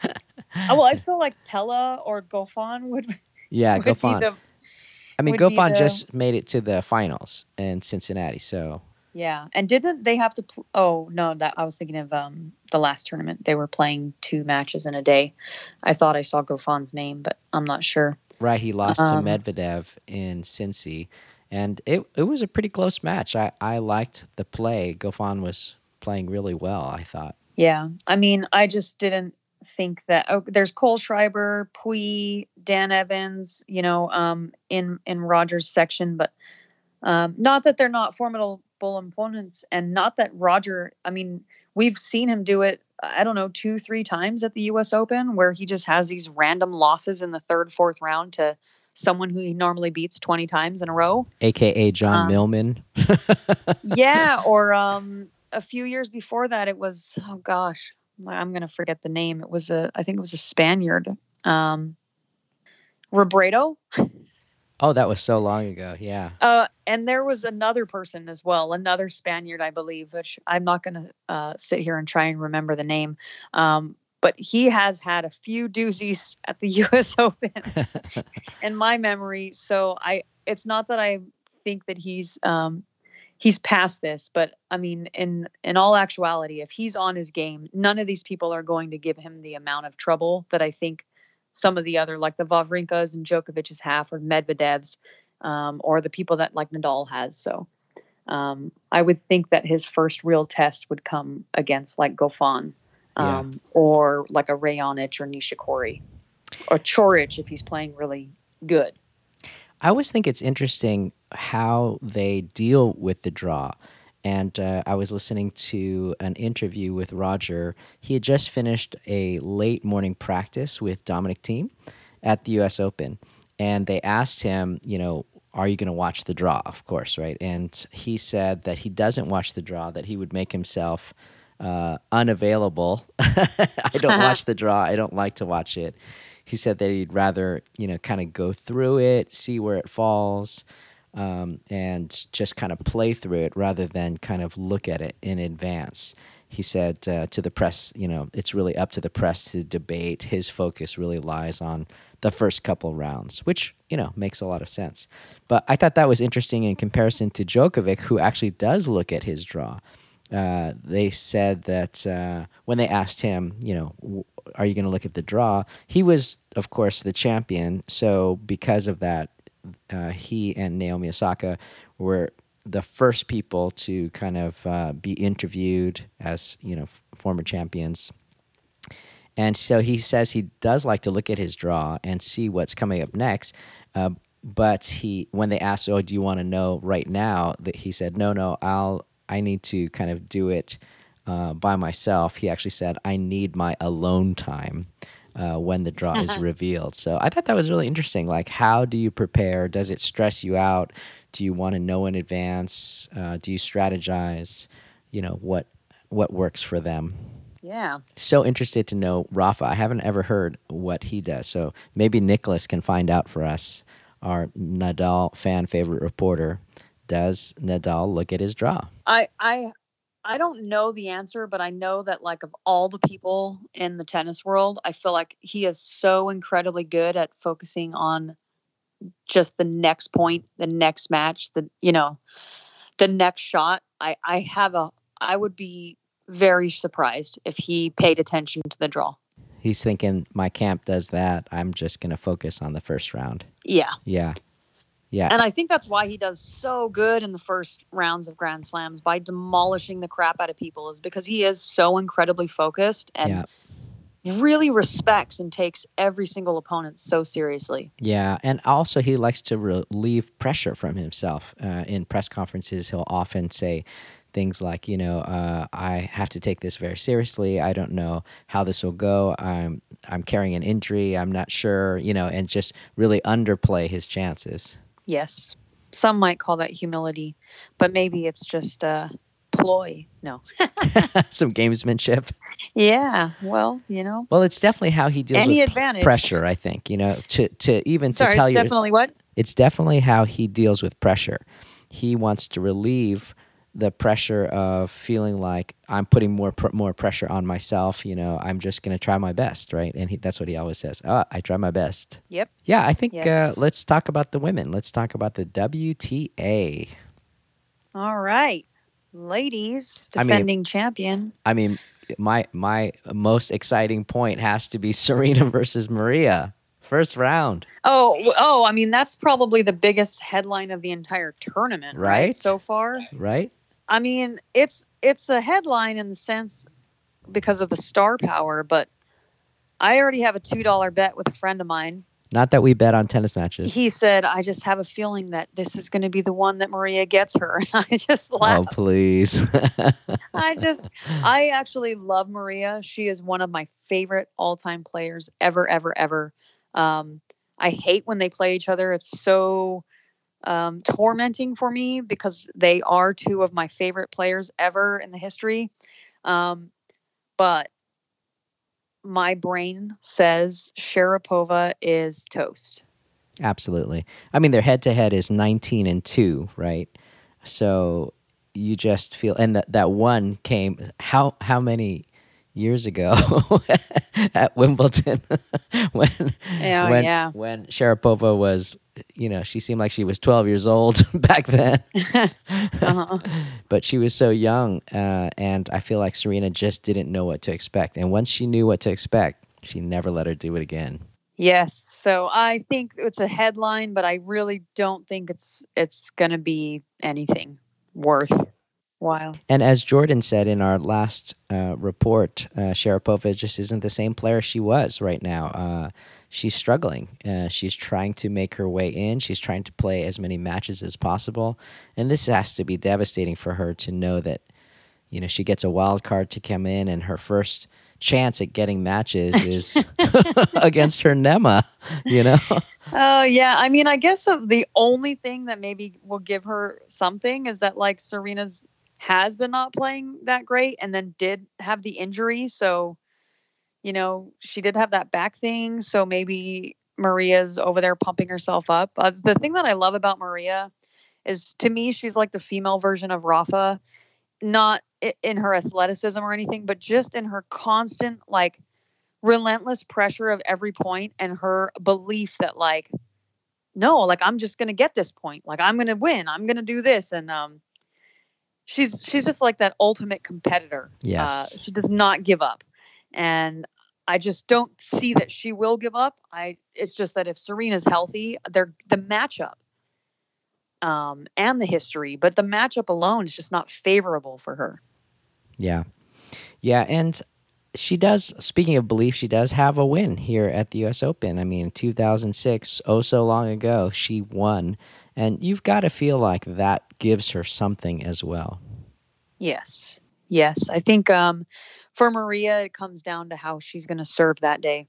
Oh, well, I feel like Pella or Goffin would, yeah, would be the I mean, Goffin the- just made it to the finals in Cincinnati, so yeah. And didn't they have to? Pl- oh no, that I was thinking of um the last tournament. They were playing two matches in a day. I thought I saw Goffin's name, but I'm not sure. right. He lost Um, to Medvedev in Cincy, and it it was a pretty close match. I I liked the play. Goffin was playing really well. I thought. Yeah, I mean, I just didn't think that. Oh, there's Cole Schreiber, Pouille, Dan Evans, you know, um, in in Rogers' section, but um, not that they're not formidable opponents, and not that Roger. I mean, we've seen him do it. I don't know, two, three times at the U.S. Open, where he just has these random losses in the third, fourth round to someone who he normally beats 20 times in a row. AKA John Um, Millman. yeah, or um, a few years before that, it was oh gosh, I'm gonna forget the name. It was a, I think it was a Spaniard, um, Robredo. Oh, that was so long ago. Yeah. Uh, and there was another person as well, another Spaniard, I believe, which I'm not gonna uh, sit here and try and remember the name. Um, but he has had a few doozies at the U.S. Open in my memory. So I, it's not that I think that he's um, he's past this, but I mean, in in all actuality, if he's on his game, none of these people are going to give him the amount of trouble that I think some of the other, like the Wawrinkas and Djokovic's have, or Medvedev's, um, or the people that like Nadal has. So um, I would think that his first real test would come against like Goffin, Yeah. um, or like a Raonic or Nishikori, or Coric if he's playing really good. I always think it's interesting how they deal with the draw. And uh, I was listening to an interview with Roger. He had just finished a late morning practice with Dominic Thiem at the U.S. Open, and they asked him, you know, are you going to watch the draw? Of course, right? And he said that he doesn't watch the draw; that he would make himself uh, unavailable. I don't watch the draw. I don't like to watch it. He said that he'd rather, you know, kind of go through it, see where it falls, um, and just kind of play through it rather than kind of look at it in advance. He said uh, to the press, you know, it's really up to the press to debate. His focus really lies on the first couple rounds, which, you know, makes a lot of sense. But I thought that was interesting in comparison to Djokovic, who actually does look at his draw. Uh, they said that uh, when they asked him, you know, are you going to look at the draw? He was, of course, the champion. So because of that, uh, he and Naomi Osaka were the first people to kind of uh, be interviewed as you know f- former champions. And so he says he does like to look at his draw and see what's coming up next. Uh, but he, when they asked, "Oh, do you want to know right now?" that he said, "No, no, I'll. I need to kind of do it uh, by myself." He actually said, "I need my alone time." Uh, when the draw is revealed. So I thought that was really interesting. Like, how do you prepare? Does it stress you out? Do you want to know in advance? Uh, do you strategize? You know what what works for them. Yeah. So interested to know Rafa. I haven't ever heard what he does. So maybe Nicholas can find out for us. Our Nadal fan favorite reporter. Does Nadal look at his draw? I I I don't know the answer, but I know that like of all the people in the tennis world, I feel like he is so incredibly good at focusing on just the next point, the next match, the you know, the next shot. I I have a I would be very surprised if he paid attention to the draw. He's thinking my camp does that. I'm just gonna focus on the first round. Yeah. Yeah. Yeah. And I think that's why he does so good in the first rounds of Grand Slams by demolishing the crap out of people, is because he is so incredibly focused and really respects and takes every single opponent so seriously. Yeah, and also he likes to relieve pressure from himself. Uh, in press conferences, he'll often say things like, you know, uh, I have to take this very seriously. I don't know how this will go. I'm I'm carrying an injury. I'm not sure, you know, and just really underplay his chances. Yes, some might call that humility, but maybe it's just uh, ploy. No, some gamesmanship. Yeah, well, you know. Well, it's definitely how he deals Any with advantage. pressure. I think you know to to even Sorry, to tell it's you definitely what? it's definitely how he deals with pressure. He wants to relieve the pressure of feeling like I'm putting more pr- more pressure on myself. You know, I'm just going to try my best, right? And he, that's what he always says. Oh, I try my best. Yep. Yeah, I think Yes. uh, let's talk about the women. Let's talk about the WTA. All right, ladies, I mean- defending champion. I mean, my my most exciting point has to be Serena versus Maria. First round. Oh, oh, I mean that's probably the biggest headline of the entire tournament, right? Right. So far. right? I mean, it's it's a headline in the sense because of the star power, but I already have a two dollar bet with a friend of mine. Not that we bet on tennis matches. He said, "I just have a feeling that this is going to be the one that Maria gets her," and I just laughed. oh, please. I just, I actually love Maria. She is one of my favorite all time players ever, ever, ever. Um, I hate when they play each other. It's so um, tormenting for me because they are two of my favorite players ever in the history. Um, but my brain says Sharapova is toast. Absolutely. I mean, their head to head is 19 and 2, right? So you just feel and that that one came how how many years ago at Wimbledon when Yeah, when yeah. when Sharapova was you know, she seemed like she was 12 years old back then. Uh-huh. but she was so young uh, and I feel like Serena just didn't know what to expect. And once she knew what to expect, she never let her do it again. Yes. So I think it's a headline, but I really don't think it's it's going to be anything worthwhile. And as Jordan said in our last uh, report, uh, Sharapova just isn't the same player she was right now. Uh, she's struggling. Uh, she's trying to make her way in. She's trying to play as many matches as possible, and this has to be devastating for her to know that, you know, she gets a wild card to come in, and her first chance at getting matches is against her Nema. You know, Oh yeah, I mean, I guess uh, the only thing that maybe will give her something is that like Serena's has been not playing that great, and then did have the injury, so you know she did have that back thing. So maybe Maria's over there pumping herself up. Uh, the thing that I love about Maria is, to me, she's like the female version of Rafa, not in her athleticism or anything, but just in her constant like relentless pressure of every point and her belief that like no like i'm just gonna get this point like i'm gonna win i'm gonna do this and um she's she's just like that ultimate competitor uh, Yes. she does not give up and i just don't see that she will give up i it's just that if serena's healthy they're the matchup um and the history but the matchup alone is just not favorable for her Yeah. Yeah, and she does speaking of belief, she does have a win here at the US Open. I mean, 2006, oh so long ago, she won. And you've got to feel like that gives her something as well. Yes. Yes. I think um for Maria it comes down to how she's going to serve that day.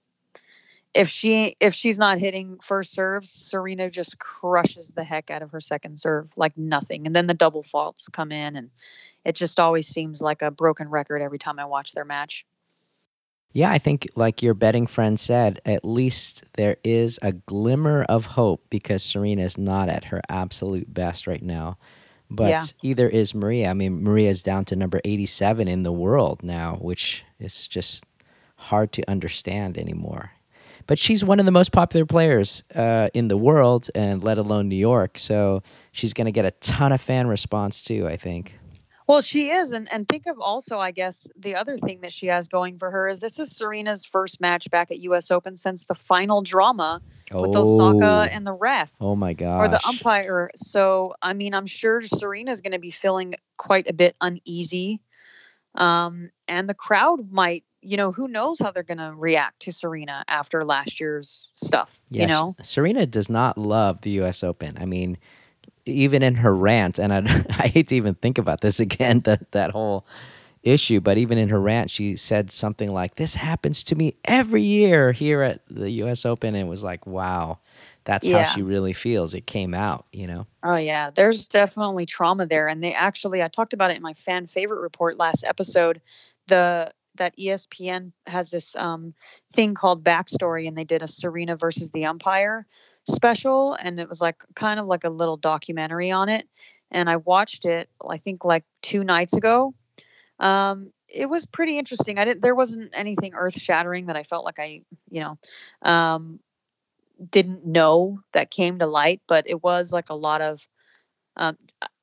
If she if she's not hitting first serves, Serena just crushes the heck out of her second serve like nothing. And then the double faults come in and it just always seems like a broken record every time I watch their match. Yeah, I think like your betting friend said, at least there is a glimmer of hope because Serena is not at her absolute best right now. But Yeah. either is Maria. I mean, Maria is down to number 87 in the world now, which is just hard to understand anymore. But she's one of the most popular players uh, in the world, and let alone New York. So she's going to get a ton of fan response too, I think. Well, she is, and and think of also, I guess, the other thing that she has going for her is this is Serena's first match back at U.S. Open since the final drama with Osaka and the ref. Oh my god. Or the umpire. So I mean, I'm sure Serena's going to be feeling quite a bit uneasy, um, and the crowd might. You know, who knows how they're going to react to Serena after last year's stuff. Yes, You know, Serena does not love the U.S. Open. I mean, even in her rant, and I, I hate to even think about this again, that that whole issue, but even in her rant, she said something like, "This happens to me every year here at the U.S. Open," and it was like, "Wow, that's Yeah. how she really feels." It came out, you know. Oh yeah, there's definitely trauma there, and they actually I talked about it in my fan favorite report last episode. The that ESPN has this um, thing called Backstory, and they did a Serena versus the umpire special, and it was like kind of like a little documentary on it. And I watched it, I think like two nights ago. Um, it was pretty interesting. I didn't. There wasn't anything earth shattering that I felt like I, you know, um, didn't know that came to light, but it was like a lot of um,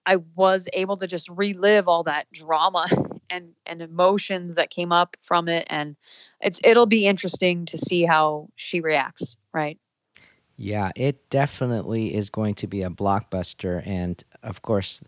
I was able to just relive all that drama and and emotions that came up from it, and it's it'll be interesting to see how she reacts. Right? Yeah, it definitely is going to be a blockbuster. And of course,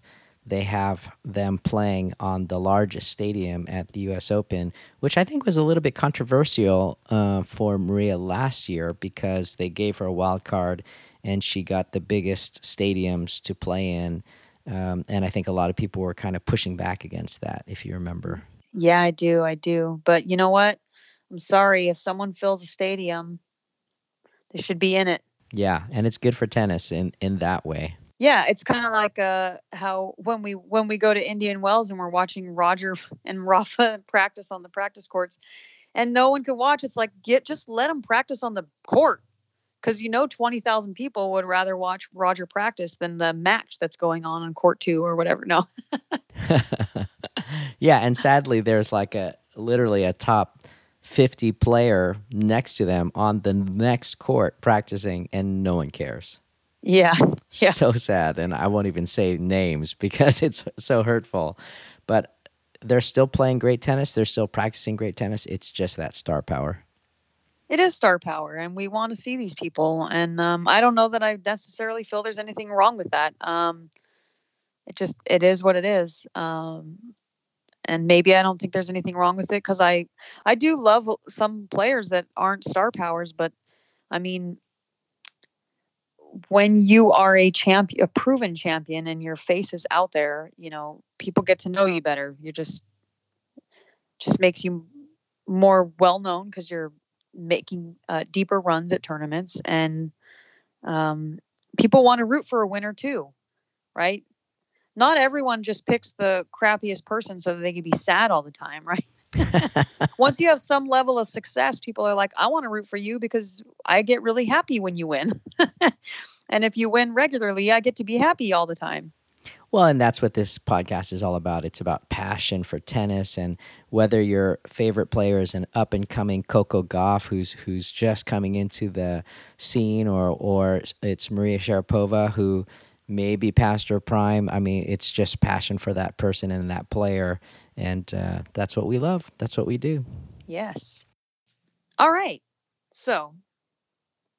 they have them playing on the largest stadium at the US Open, which I think was a little bit controversial uh, for Maria last year because they gave her a wild card and she got the biggest stadiums to play in. Um, and I think a lot of people were kind of pushing back against that, if you remember. Yeah, I do. I do. But you know what? I'm sorry if someone fills a stadium, they should be in it. Yeah, and it's good for tennis in, in that way. Yeah, it's kind of like uh, how when we when we go to Indian Wells and we're watching Roger and Rafa practice on the practice courts, and no one can watch. It's like get just let them practice on the court, because you know twenty thousand people would rather watch Roger practice than the match that's going on on court two or whatever. No, yeah, and sadly, there's like a literally a top 50 player next to them on the next court practicing, and no one cares. yeah, Yeah. So sad. And I won't even say names because it's so hurtful. But they're still playing great tennis. They're still practicing great tennis. It's just that star power. it is star power, and we want to see these people. And um, I don't know that I necessarily feel there's anything wrong with that. Um, it just it is what it is. Um, and maybe I don't think there's anything wrong with it because I I do love some players that aren't star powers, but I mean, when you are a champion, a proven champion, and your face is out there, you know, people get to know you better. You're just just makes you more well known because you're making uh, deeper runs at tournaments, and um, people want to root for a winner too, right? Not everyone just picks the crappiest person so that they can be sad all the time, right? Once you have some level of success, people are like, I want to root for you because I get really happy when you win. and if you win regularly, I get to be happy all the time. Well, and that's what this podcast is all about. It's about passion for tennis, and whether your favorite player is an up and coming Coco Gauff, who's who's just coming into the scene, or or it's Maria Sharapova, who may Pastor prime. I mean, it's just passion for that person and that player, and uh, that's what we love. That's what we do. Yes. All right. So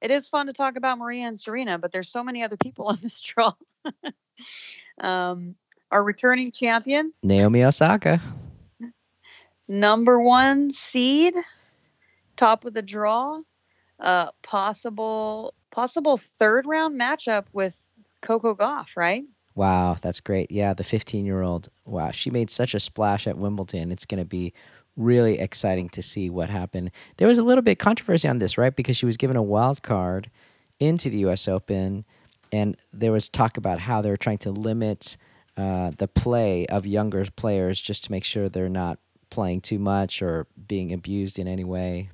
it is fun to talk about Maria and Serena, but there's so many other people on this draw. um, our returning champion, Naomi Osaka. number one seed, top of the draw, uh, possible possible third round matchup with Coco Gauff, right? Wow, that's great. Yeah, the 15 year old. Wow, she made such a splash at Wimbledon. It's going to be really exciting to see what happened. There was a little bit of controversy on this, right? Because she was given a wild card into the U.S. Open, and there was talk about how they were trying to limit uh, the play of younger players just to make sure they're not playing too much or being abused in any way.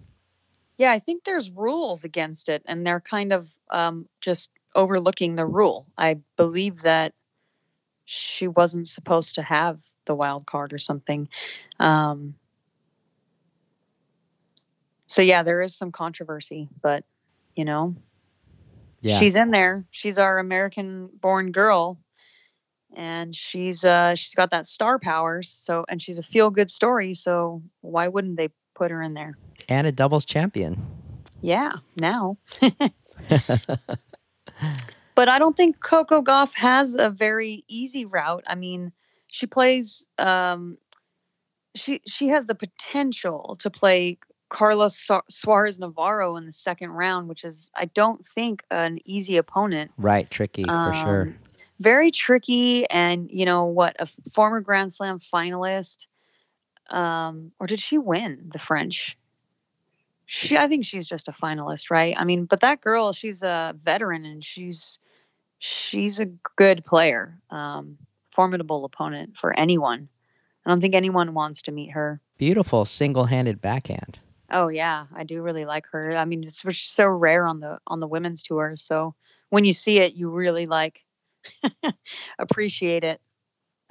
Yeah, I think there's rules against it, and they're kind of um, just overlooking the rule. I believe that she wasn't supposed to have the wild card or something. Um, so yeah, there is some controversy, but you know, Yeah. she's in there. She's our American-born girl, and she's uh she's got that star powers. So and she's a feel good story. So why wouldn't they put her in there? And a doubles champion. Yeah, now. but I don't think Coco Gauff has a very easy route. I mean, she plays um she she has the potential to play Carla Suarez Navarro in the second round, which is I don't think an easy opponent. Right, tricky um, for sure. Very tricky, and you know what? A former Grand Slam finalist, um, or did she win the French? She, I think she's just a finalist, right? I mean, but that girl, she's a veteran, and she's she's a good player, um, formidable opponent for anyone. I don't think anyone wants to meet her. Beautiful single-handed backhand. Oh yeah, I do really like her. I mean, it's so rare on the on the women's tour. So when you see it, you really like appreciate it.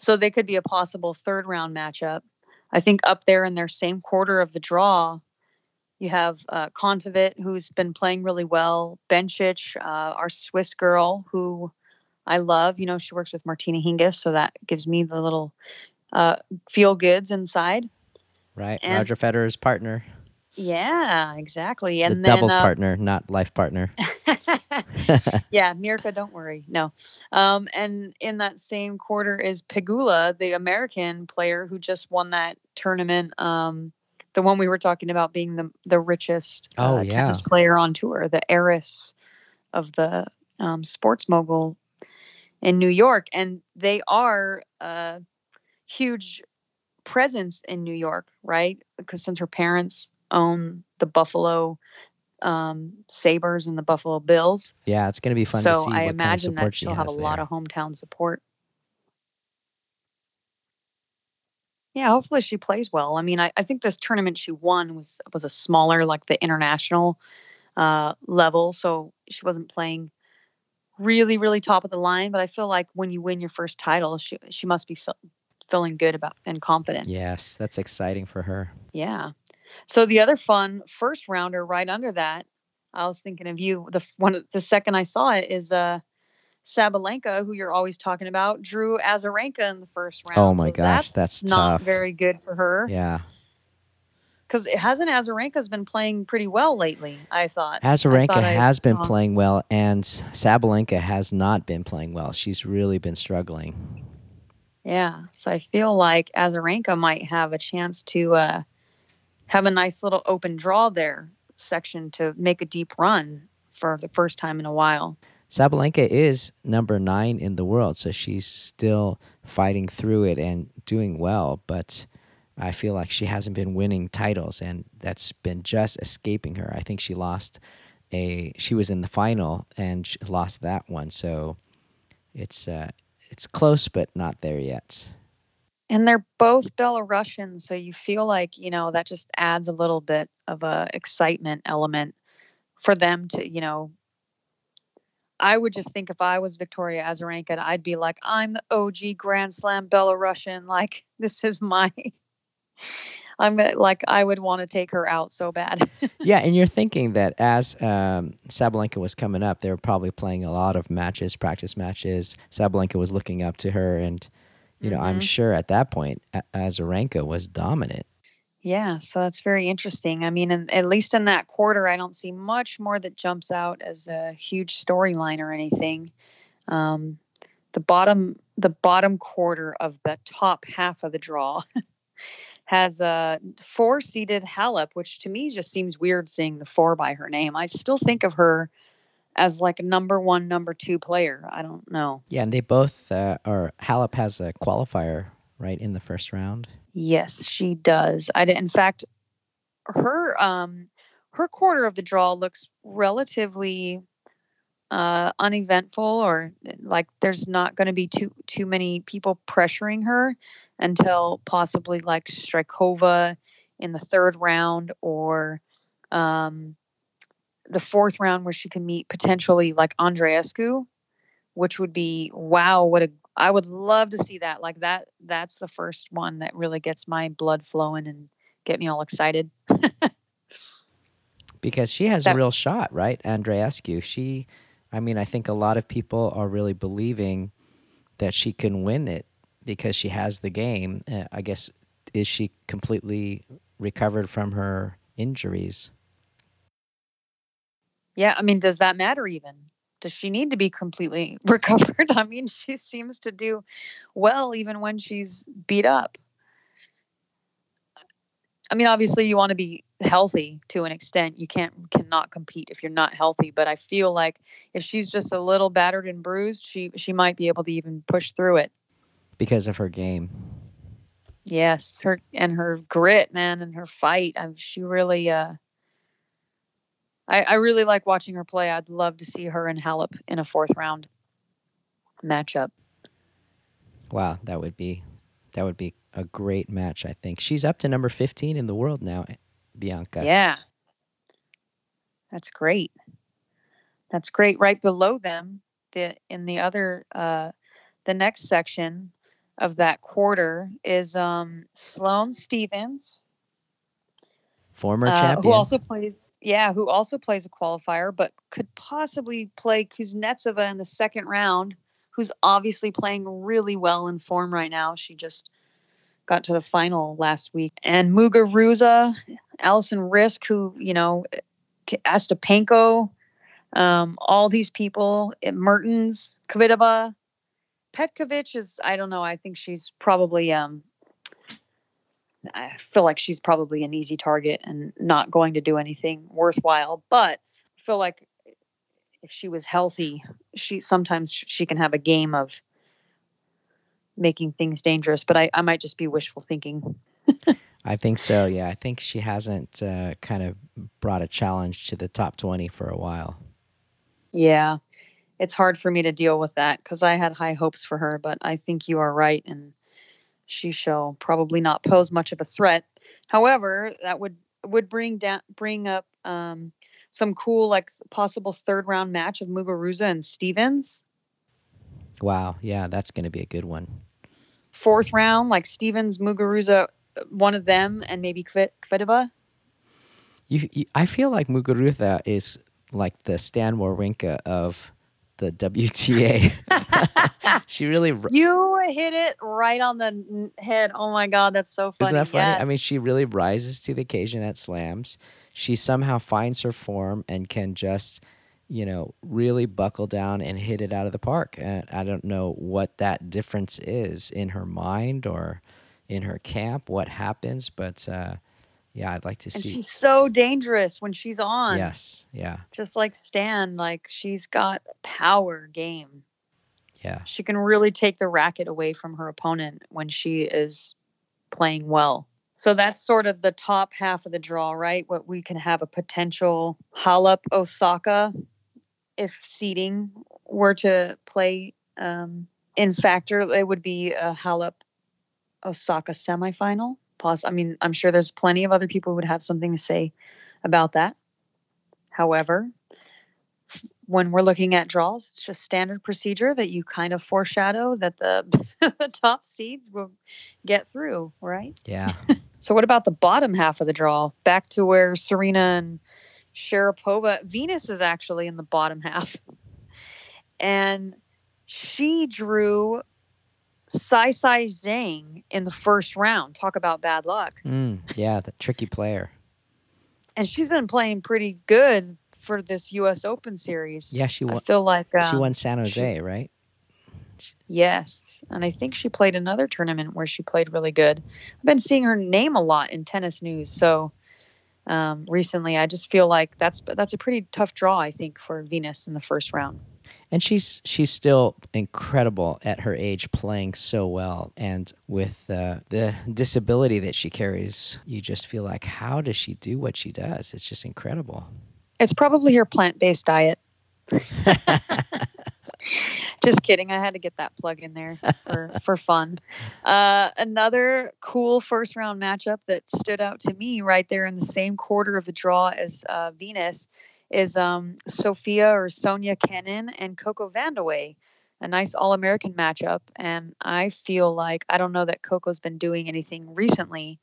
So they could be a possible third round matchup. I think up there in their same quarter of the draw, you have uh, who's been playing really well. Bencic, uh, our Swiss girl, who I love. You know, she works with Martina Hingis, so that gives me the little uh, feel goods inside. Right, and, Roger Federer's partner. Yeah, exactly. And the then, doubles uh, partner, not life partner. yeah, Mirka, don't worry. No. Um, and in that same quarter is Pegula, the American player who just won that tournament. Um, the one we were talking about being the the richest uh, oh, yeah. tennis player on tour, the heiress of the um, sports mogul in New York, and they are a huge presence in New York, right? Because since her parents own the Buffalo um, Sabres and the Buffalo Bills. Yeah, it's going to be fun so to see. I imagine kind of support that she'll have a there. lot of hometown support. Yeah, hopefully she plays well. I mean, I, I think this tournament she won was was a smaller, like the international uh, level, so she wasn't playing really, really top of the line. But I feel like when you win your first title, she she must be feeling good about and confident. Yes, that's exciting for her. Yeah. So the other fun first rounder right under that, I was thinking of you. The one the second I saw it is uh Sabalenka, who you're always talking about, drew Azarenka in the first round. Oh my so gosh, that's, that's not tough. very good for her. Yeah. Because it hasn't Azarenka's been playing pretty well lately, I thought. Azarenka I thought has I, been um, playing well, and Sabalenka has not been playing well. She's really been struggling. Yeah. So I feel like Azarenka might have a chance to uh, have a nice little open draw there section to make a deep run for the first time in a while. Sabalenka is number nine in the world, so she's still fighting through it and doing well. But I feel like she hasn't been winning titles, and that's been just escaping her. I think she lost a. She was in the final and she lost that one, so it's uh, it's close, but not there yet. And they're both Belarusian, so you feel like, you know, that just adds a little bit of a excitement element for them to, you know, I would just think if I was Victoria Azarenka, I'd be like, I'm the OG Grand Slam Belarusian. Like, this is my. I'm like, I would want to take her out so bad. yeah, and you're thinking that as um, Sabalenka was coming up, they were probably playing a lot of matches, practice matches. Sabalenka was looking up to her, and you know, mm-hmm. I'm sure at that point, Azarenka was dominant. Yeah, so that's very interesting. I mean, in, at least in that quarter, I don't see much more that jumps out as a huge storyline or anything. Um, the bottom, the bottom quarter of the top half of the draw has a four-seeded Halep, which to me just seems weird seeing the four by her name. I still think of her as like a number one, number two player. I don't know. Yeah, and they both uh, are. Halep has a qualifier right in the first round. Yes, she does. I in fact, her um, her quarter of the draw looks relatively uh, uneventful, or like there's not going to be too too many people pressuring her until possibly like Strykova in the third round or um, the fourth round where she can meet potentially like Andreescu, which would be wow, what a I would love to see that. Like that that's the first one that really gets my blood flowing and get me all excited. because she has that, a real shot, right? Andreescu. She I mean, I think a lot of people are really believing that she can win it because she has the game. Uh, I guess is she completely recovered from her injuries? Yeah, I mean, does that matter even? Does she need to be completely recovered? I mean, she seems to do well even when she's beat up. I mean, obviously you want to be healthy to an extent. You can't cannot compete if you're not healthy, but I feel like if she's just a little battered and bruised, she she might be able to even push through it because of her game. Yes, her and her grit, man, and her fight. I, she really uh I, I really like watching her play. I'd love to see her and Halep in a fourth round matchup. Wow, that would be that would be a great match, I think. She's up to number 15 in the world now, Bianca. Yeah. That's great. That's great. Right below them, the in the other uh the next section of that quarter is um Sloane Stevens former uh, champion, who also plays, yeah, who also plays a qualifier, but could possibly play Kuznetsova in the second round, who's obviously playing really well in form right now. She just got to the final last week, and Muguruza, Alison Riske, who you know, Ostapenko, um, all these people, Mertens, Kvitova. Petkovic is, I don't know. I think she's probably um, I feel like she's probably an easy target and not going to do anything worthwhile. But I feel like if she was healthy, she sometimes she can have a game of making things dangerous. But I, I might just be wishful thinking. I think so. Yeah, I think she hasn't uh, kind of brought a challenge to the top twenty for a while. Yeah, it's hard for me to deal with that because I had high hopes for her. But I think you are right, and she shall probably not pose much of a threat. However, that would would bring down bring up um, some cool like possible third round match of Muguruza and Stevens. Wow, yeah, that's going to be a good one. Fourth round, like Stevens, Muguruza, one of them, and maybe Kvitova. You, you, I feel like Muguruza is like the Stan Wawrinka of the WTA. she really you hit it right on the head. Oh my god, that's so funny. Isn't that funny? Yes. I mean, she really rises to the occasion at slams. She somehow finds her form and can just, you know, really buckle down and hit it out of the park. And I don't know what that difference is in her mind or in her camp, what happens, but uh, yeah, I'd like to and see. she's so dangerous when she's on. Yes, yeah. Just like Stan, like she's got a power game. Yeah. She can really take the racket away from her opponent when she is playing well. So that's sort of the top half of the draw, right? What we can have a potential Halep Osaka if seeding were to play um, in factor, it would be a Halep Osaka semifinal. Pause. I mean, I'm sure there's plenty of other people who would have something to say about that. However, when we're looking at draws, it's just standard procedure that you kind of foreshadow that the, the top seeds will get through, right? Yeah. so, what about the bottom half of the draw? Back to where Serena and Sharapova, Venus is actually in the bottom half. And she drew Saisai Zheng in the first round. Talk about bad luck. Mm, yeah, the tricky player. And she's been playing pretty good for this U.S. Open series. Yeah, she won. I feel like um, she won San Jose, right? Yes, and I think she played another tournament where she played really good. I've been seeing her name a lot in tennis news, so um, recently I just feel like that's that's a pretty tough draw. I think for Venus in the first round. And she's she's still incredible at her age, playing so well, and with uh, the disability that she carries, you just feel like, how does she do what she does? It's just incredible. It's probably her plant based diet. Just kidding. I had to get that plug in there for, for fun. Uh, another cool first round matchup that stood out to me right there in the same quarter of the draw as uh, Venus is um, Sofia or Sonia Kenin and Coco Vandeweghe. A nice All American matchup. And I feel like, I don't know that Coco's been doing anything recently,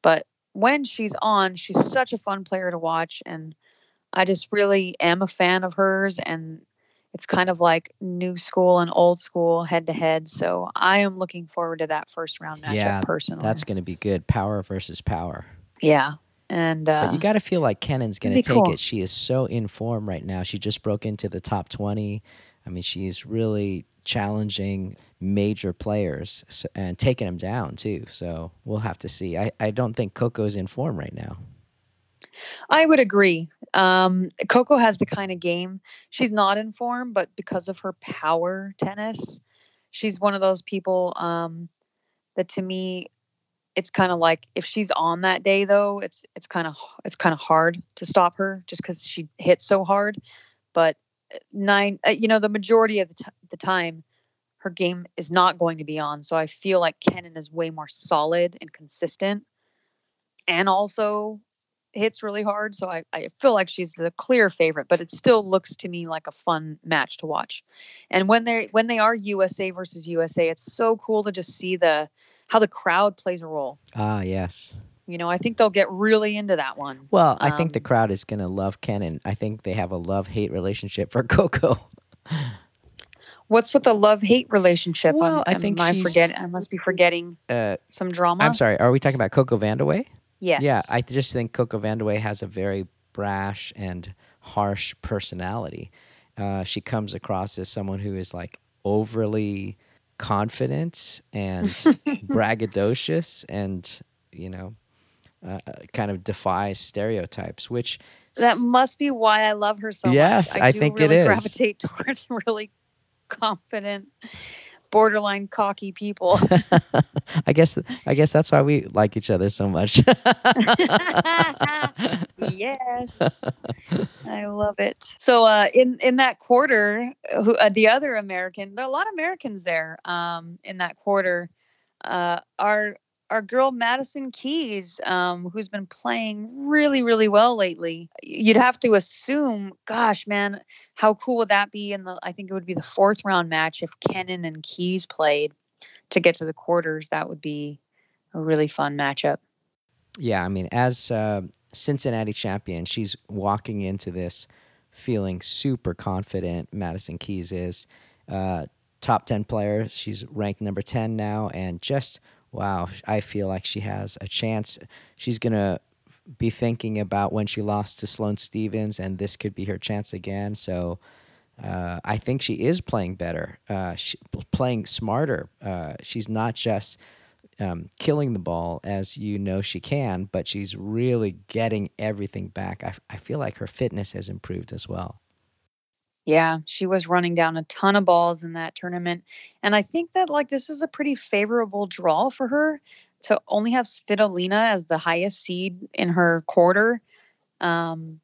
but when she's on, she's such a fun player to watch. And I just really am a fan of hers, and it's kind of like new school and old school head to head. So I am looking forward to that first round matchup Yeah, personally. That's going to be good. Power versus power. yeah, and uh, But you got to feel like Kenin's going to take cool. it. She is so in form right now. She just broke into the top 20. I mean, she's really challenging major players and taking them down too. So we'll have to see. I, I don't think Coco's in form right now. I would agree. Um, Coco has the kind of game. She's not in form, but because of her power tennis, she's one of those people um, that to me, it's kind of like if she's on that day though, it's it's kind of it's kind of hard to stop her just because she hits so hard. But uh, nine, uh, you know, the majority of the, t- the time, her game is not going to be on. So I feel like Kenin is way more solid and consistent, and also hits really hard. So I, I feel like she's the clear favorite, but it still looks to me like a fun match to watch. And when they when they are USA versus USA, it's so cool to just see the how the crowd plays a role. Ah, yes. You know, I think they'll get really into that one. Well, I think the Um, crowd is going to love Kenin. I think they have a love hate relationship for Coco. What's with the love hate relationship? Well, I am think I forget. I must be forgetting Uh, some drama. I'm sorry. Are we talking about Coco Vandeweghe? Yes. Yeah, I just think Coco Vandeweghe has a very brash and harsh personality. Uh, she comes across as someone who is like overly confident and braggadocious and, you know, uh, uh, kind of defies stereotypes, which that must be why I love her so Yes, much. I do think it really is. gravitate towards really confident, borderline cocky people. I guess I guess that's why we like each other so much. yes, I love it. So uh, in in that quarter, who uh, the other American? There are a lot of Americans there. Um, in that quarter, uh, our our girl Madison Keys, um, who's been playing really really well lately. You'd have to assume, gosh, man, how cool would that be? The I think it would be the fourth round match if Kenin and Keys played to get to the quarters. That would be a really fun matchup. yeah, I mean, as uh, Cincinnati champion, she's walking into this feeling super confident. Madison Keys is uh, top ten player. She's ranked number ten now, and just wow, I feel like she has a chance. She's gonna be thinking about when she lost to Sloane Stevens, and this could be her chance again. So. Uh, I think she is playing better, uh, she, playing smarter. Uh, she's not just um, killing the ball as you know she can, but she's really getting everything back. I feel like her fitness has improved as well. Yeah, she was running down a ton of balls in that tournament. And I think that like this is a pretty favorable draw for her to only have Svitolina as the highest seed in her quarter. Um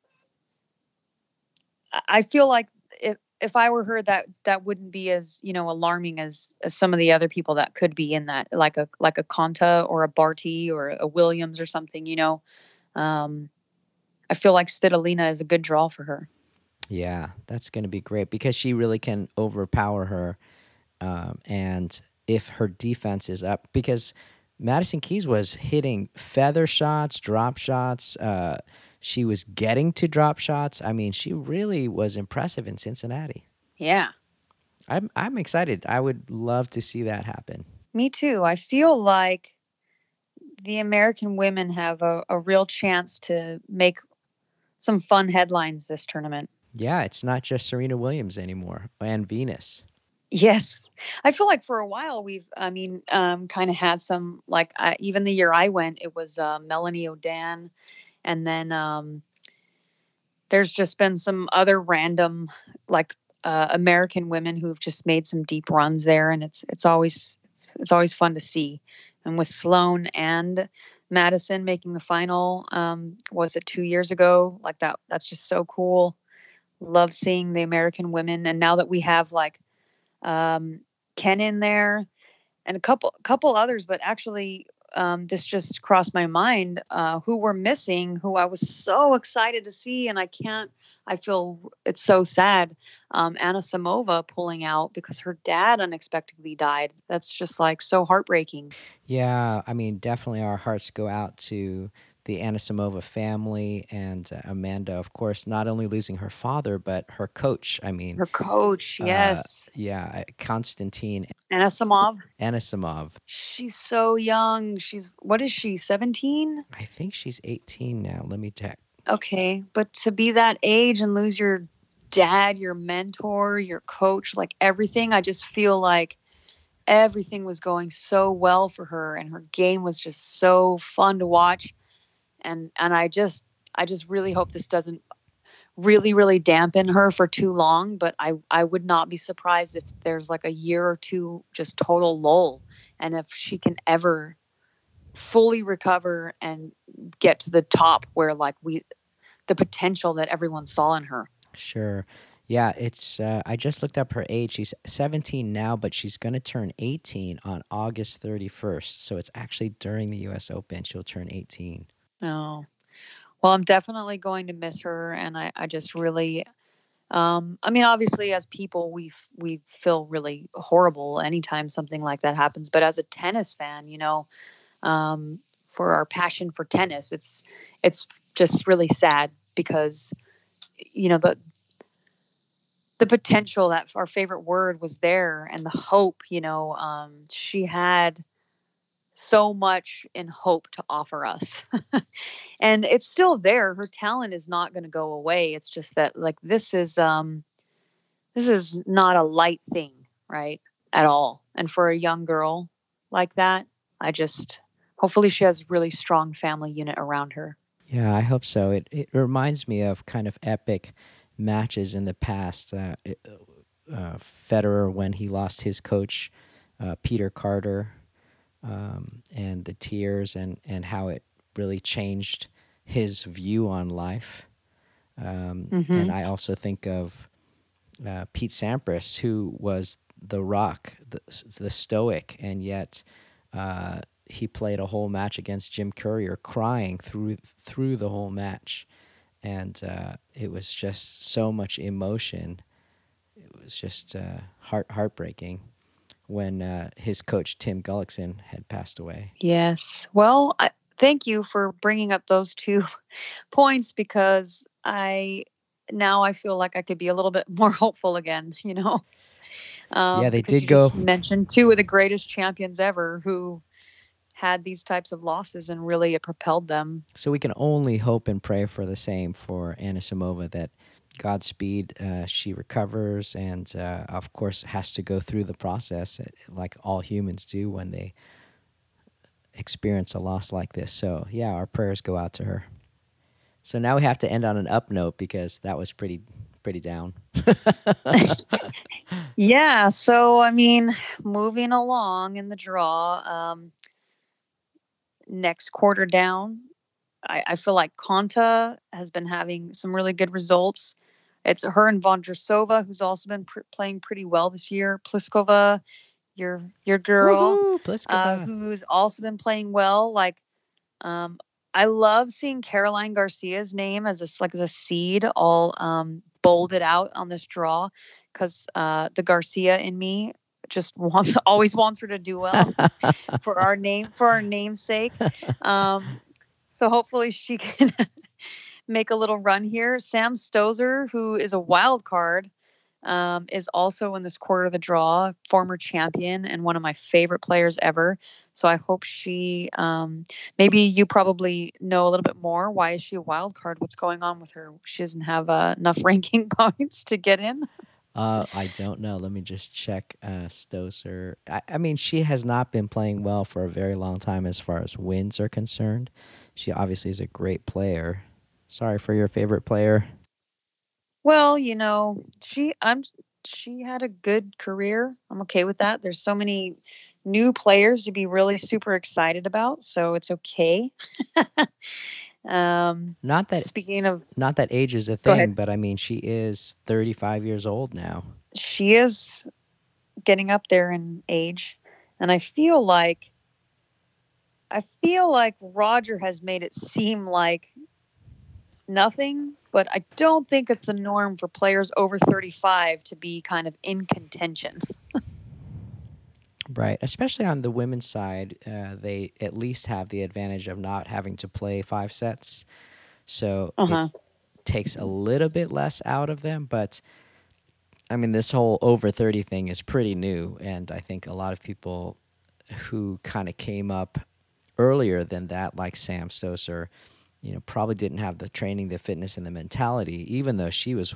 I- I feel like if if I were her that that wouldn't be as, you know, alarming as as some of the other people that could be in that like a like a Konta or a Barty or a Williams or something, you know. Um I feel like Svitolina is a good draw for her. Yeah, that's going to be great because she really can overpower her. Um, and if her defense is up, because Madison Keys was hitting feather shots, drop shots. Uh, she was getting to drop shots. I mean, she really was impressive in Cincinnati. Yeah. I'm I'm excited. I would love to see that happen. Me too. I feel like the American women have a, a real chance to make some fun headlines this tournament. Yeah, it's not just Serena Williams anymore and Venus. Yes. I feel like for a while we've, I mean, um, kind of had some, like, uh, even the year I went, it was uh, Melanie Oudin. And then um, there's just been some other random, like, uh, American women who've just made some deep runs there. And it's, it's always, it's, it's always fun to see. And with Sloane and Madison making the final, um, was it two years ago? Like that, that's just so cool. Love seeing the American women. And now that we have like, um, Ken in there, and a couple couple others. But actually, um, this just crossed my mind. Uh, who we're missing? Who I was so excited to see, and I can't. I feel it's so sad. Um, Anisimova pulling out because her dad unexpectedly died. That's just like so heartbreaking. Yeah, I mean, definitely our hearts go out to the Anisimova family and uh, Amanda, of course, not only losing her father but her coach. I mean, Her coach, uh, yes. yeah, Konstantin Anisimov. Anisimov. She's so young. She's what is she? 17? I think she's 18 now. Let me check. Okay, but to be that age and lose your dad, your mentor, your coach, like everything, I just feel like everything was going so well for her and her game was just so fun to watch. And and I just I just really hope this doesn't really really dampen her for too long, but I I would not be surprised if there's like a year or two just total lull and if she can ever fully recover and get to the top where like we the potential that everyone saw in her. Sure. Yeah, it's. Uh, I just looked up her age. She's 17 now, but she's going to turn 18 on August 31st. So it's actually during the U.S. Open. She'll turn 18. Oh, well, I'm definitely going to miss her, and I, I just really, um, I mean, obviously, as people, we we feel really horrible anytime something like that happens. But as a tennis fan, you know, um, for our passion for tennis, it's it's just really sad because, you know, the the potential that our favorite word was there and the hope you know um, she had so much in hope to offer us and it's still there her talent is not going to go away it's just that like this is um this is not a light thing right at all and for a young girl like that i just hopefully she has really strong family unit around her Yeah, I hope so. It it reminds me of kind of epic matches in the past. Uh, uh, Federer when he lost his coach, uh, Peter Carter, um, and the tears and and how it really changed his view on life. Um, Mhm. And I also think of uh, Pete Sampras, who was the rock, the, the stoic, and yet uh, he played a whole match against Jim Courier, crying through through the whole match, and uh, it was just so much emotion. It was just uh, heart heartbreaking when uh, his coach Tim Gullickson had passed away. Yes. Well, I, thank you for bringing up those two points because I now I feel like I could be a little bit more hopeful again. You know. Um, Yeah, they did you go- mention two of the greatest champions ever who had these types of losses and really it propelled them. So we can only hope and pray for the same for Anna Anisimova that Godspeed, uh, she recovers and, uh, of course, has to go through the process uh, like all humans do when they experience a loss like this. So, yeah, our prayers go out to her. So now we have to end on an up note because that was pretty pretty down. Yeah. So I mean, moving along in the draw, um, next quarter down, I, I feel like Konta has been having some really good results. It's her and Vondrousova, who's also been pr- playing pretty well this year. Pliskova, your your girl, uh, who's also been playing well. Like, um, I love seeing Caroline Garcia's name as a like as a seed, all um, bolded out on this draw, because uh, the Garcia in me just wants always wants her to do well for our name for our namesake. Um, so hopefully she can make a little run here. Sam Stosur, who is a wild card, um, is also in this quarter of the draw, former champion and one of my favorite players ever. So I hope she. Um, maybe you probably know a little bit more. Why is she a wild card? What's going on with her? She doesn't have uh, enough ranking points to get in. Uh, I don't know. Let me just check uh, Stosur. I, I mean, she has not been playing well for a very long time as far as wins are concerned. She obviously is a great player. Sorry for your favorite player. Well, you know, she I'm she had a good career. I'm okay with that. There's so many new players to be really super excited about, so it's okay. um Not that speaking of not that age is a thing, but I mean, she is 35 years old now. she is getting up there in age and I feel like I feel like Roger has made it seem like nothing, but I don't think it's the norm for players over 35 to be kind of in contention. Right, especially on the women's side, uh, they at least have the advantage of not having to play five sets, so Uh-huh. it takes a little bit less out of them. But I mean, this whole over thirty thing is pretty new, and I think a lot of people who kind of came up earlier than that, like Sam Stosur, you know, probably didn't have the training, the fitness, and the mentality. Even though she was,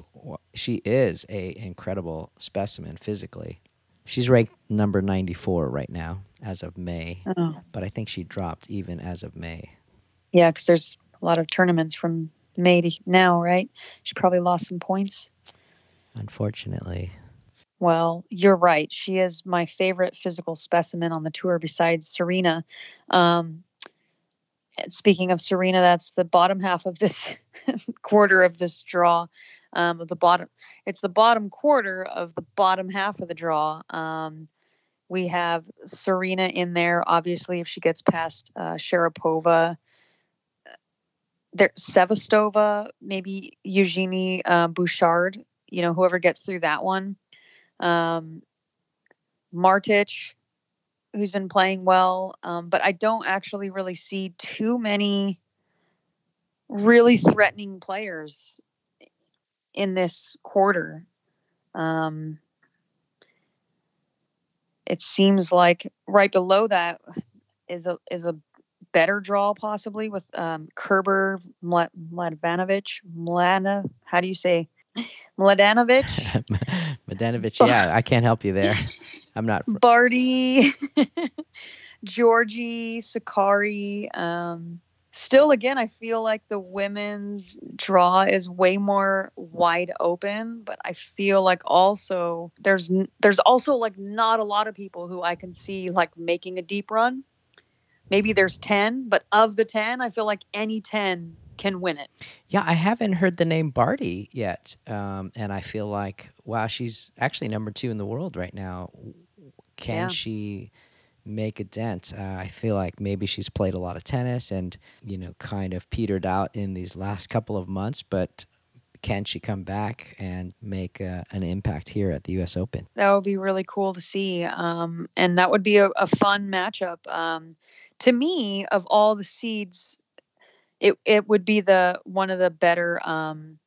she is a incredible specimen physically. She's ranked number 94 right now as of May, Oh. but I think she dropped even as of May. Yeah, because there's a lot of tournaments from May to now, right? She probably lost some points. Unfortunately. Well, you're right. She is my favorite physical specimen on the tour besides Serena. Um, speaking of Serena, that's the bottom half of this quarter of this draw. Um, the bottom, it's the bottom quarter of the bottom half of the draw. Um, we have Serena in there. Obviously, if she gets past uh, Sharapova, there Sevastova, maybe Eugenie uh, Bouchard. You know, whoever gets through that one. Um, Martic, who's been playing well, um, but I don't actually really see too many really threatening players in this quarter. Um, it seems like right below that is a is a better draw possibly with um, Kerber Mla- Mladenovic. How do you say Mladenovic? Medanovic, yeah, I can't help you there. I'm not. fr- Barty, Giorgi, Sakkari. Um, still, again, I feel like the women's draw is way more wide open, but I feel like also there's there's also like not a lot of people who I can see like making a deep run. Maybe there's ten, but of the ten, I feel like any ten can win it. Yeah, I haven't heard the name Barty yet, um, and I feel like wow, she's actually number two in the world right now. Can Yeah. she make a dent? Uh, I feel like maybe she's played a lot of tennis and you know kind of petered out in these last couple of months, but can she come back and make uh, an impact here at the U.S. Open? That would be really cool to see. Um, and that would be a, a fun matchup. Um, to me, of all the seeds, it, it would be the one of the better um,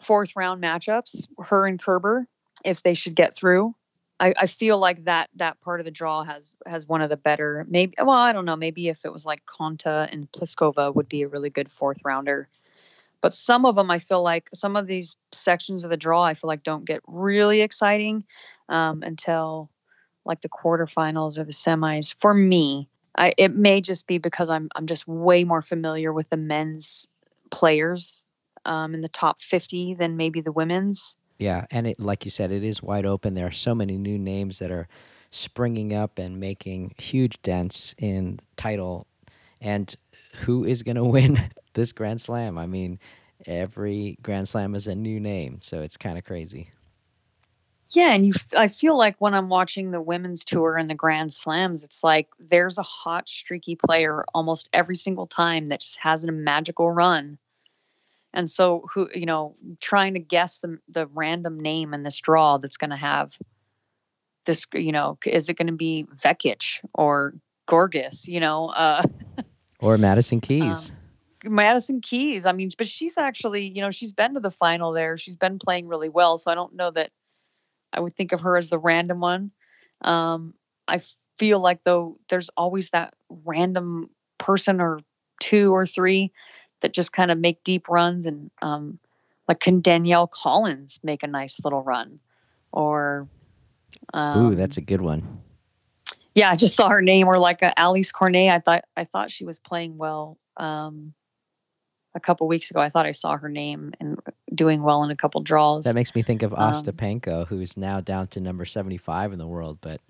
fourth round matchups, her and Kerber, if they should get through. I, I feel like that that part of the draw has has one of the better maybe well I don't know maybe if it was like Konta and Pliskova would be a really good fourth rounder but some of them I feel like some of these sections of the draw I feel like don't get really exciting um, until like the quarterfinals or the semis. For me, I, it may just be because I'm I'm just way more familiar with the men's players um, in the top 50 than maybe the women's. Yeah, and it like you said, it is wide open. There are so many new names that are springing up and making huge dents in title. And who is going to win this Grand Slam? I mean, every Grand Slam is a new name, so it's kind of crazy. Yeah, and you I feel like when I'm watching the women's tour and the Grand Slams, it's like there's a hot streaky player almost every single time that just has a magical run. And so who you know, trying to guess the the random name in this draw that's going to have this you know, is it going to be Vekic or Goerges, you know, uh Or Madison Keys. Madison Keys. I mean, but she's actually, you know, she's been to the final there. She's been playing really well. So I don't know that I would think of her as the random one. Um, I feel like though there's always that random person or two or three that just kind of make deep runs and um, like can Danielle Collins make a nice little run or um, Ooh, that's a good one. yeah, I just saw her name or like uh, Alizé Cornet. I thought I thought she was playing well um, a couple weeks ago. I thought I saw her name and doing well in a couple draws. That makes me think of Um, Ostapenko, who is now down to number 75 in the world, but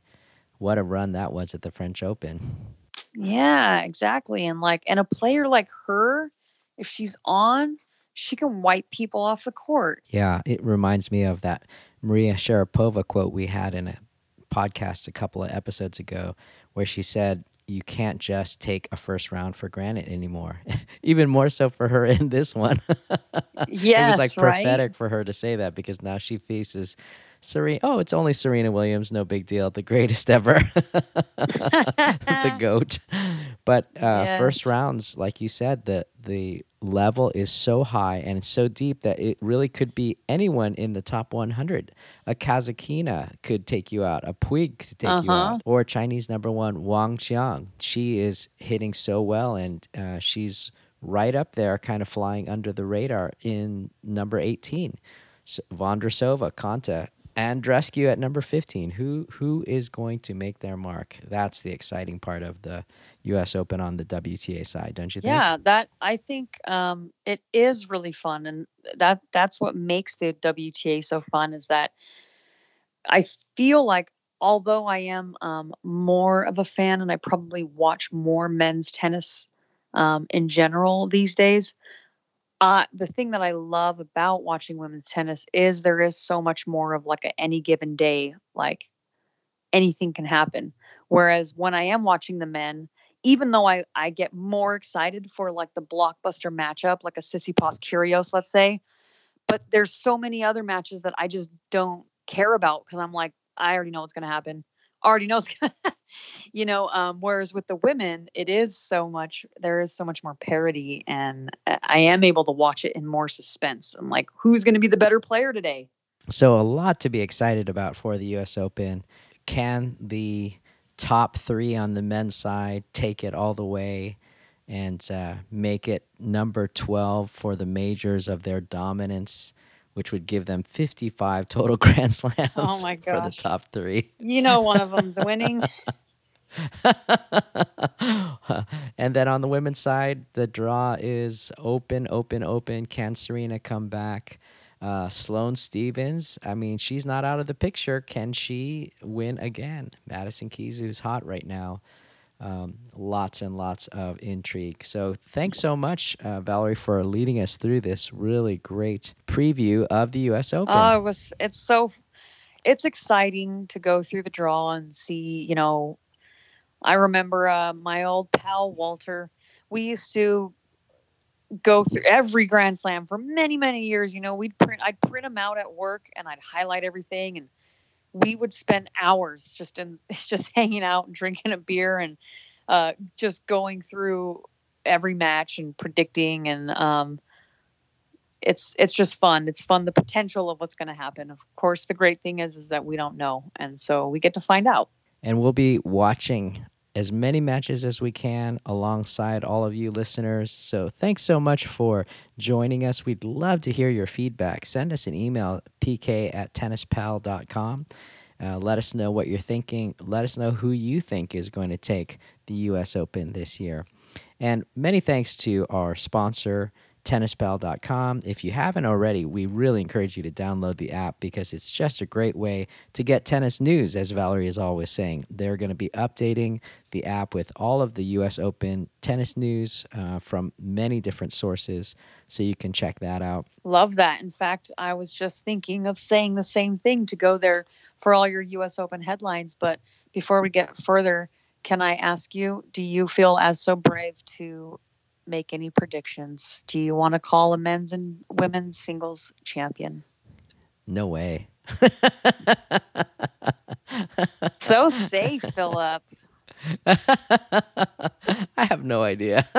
what a run that was at the French Open. yeah, exactly. And like and a player like her, if she's on, she can wipe people off the court. Yeah, it reminds me of that Maria Sharapova quote we had in a podcast a couple of episodes ago, where she said, you can't just take a first round for granted anymore. Even more so for her in this one. Yes, it was like right? prophetic for her to say that because now she faces Serena. Oh, it's only Serena Williams, no big deal. The greatest ever, the goat. But uh, first rounds, like you said, the the level is so high and it's so deep that it really could be anyone in the top 100. A Kasatkina could take you out. A Puig could take you Uh-huh. out. Or Chinese number one Wang Qiang. She is hitting so well and uh, she's right up there, kind of flying under the radar in number 18. So Vondrousova, Konta, Andreescu at number 15. Who who is going to make their mark? That's the exciting part of the US Open on the WTA side, don't you think? Yeah, that I think um, it is really fun, and that that's what makes the WTA so fun. Is that I feel like although I am um, more of a fan, and I probably watch more men's tennis um, in general these days. Uh, the thing that I love about watching women's tennis is there is so much more of like a any given day, like anything can happen. Whereas when I am watching the men, even though I, I get more excited for like the blockbuster matchup, like a Tsitsipas Kyrgios, let's say, but there's so many other matches that I just don't care about because I'm like, I already know what's going to happen. Already knows, you know. Um, whereas with the women, it is so much. There is so much more parity, and I I am able to watch it in more suspense. I'm like, who's going to be the better player today? So a lot to be excited about for the US Open. Can the top 3 on the men's side take it all the way and uh, make it number 12 for the majors of their dominance, which would give them 55 total Grand Slams Oh my for the top 3. You know, one of them's winning. and then on the women's side, the draw is open, open, open. Can Serena come back? Uh, Sloane Stevens, I mean, she's not out of the picture. Can she win again? Madison Keys, who's hot right now. Um, lots and lots of intrigue. So, thanks so much, uh, Valerie, for leading us through this really great preview of the U.S. Open. Oh, it was. It's so. It's exciting to go through the draw and see. You know, I remember uh, my old pal Walter. We used to go through every Grand Slam for many, many years. You know, we'd print. I'd print them out at work and I'd highlight everything, and we would spend hours just in just hanging out and drinking a beer and uh, just going through every match and predicting and um, it's it's just fun. It's fun the potential of what's going to happen. Of course, the great thing is is that we don't know, and so we get to find out. And we'll be watching as many matches as we can alongside all of you listeners. So thanks so much for joining us. We'd love to hear your feedback. Send us an email, pk at tennispal.com. Uh, let us know what you're thinking. Let us know who you think is going to take the U.S. Open this year. And many thanks to our sponsor, tennispal.com. If you haven't already, we really encourage you to download the app because it's just a great way to get tennis news, as Valerie is always saying. They're going to be updating the app with all of the U.S. Open tennis news uh, from many different sources, so you can check that out. Love that. In fact, I was just thinking of saying the same thing to go there for all your U.S. Open headlines. But before we get further, can I ask you, do you feel as so brave to make any predictions? Do you want to call a men's and women's singles champion? No way. So safe, Philip. I have no idea.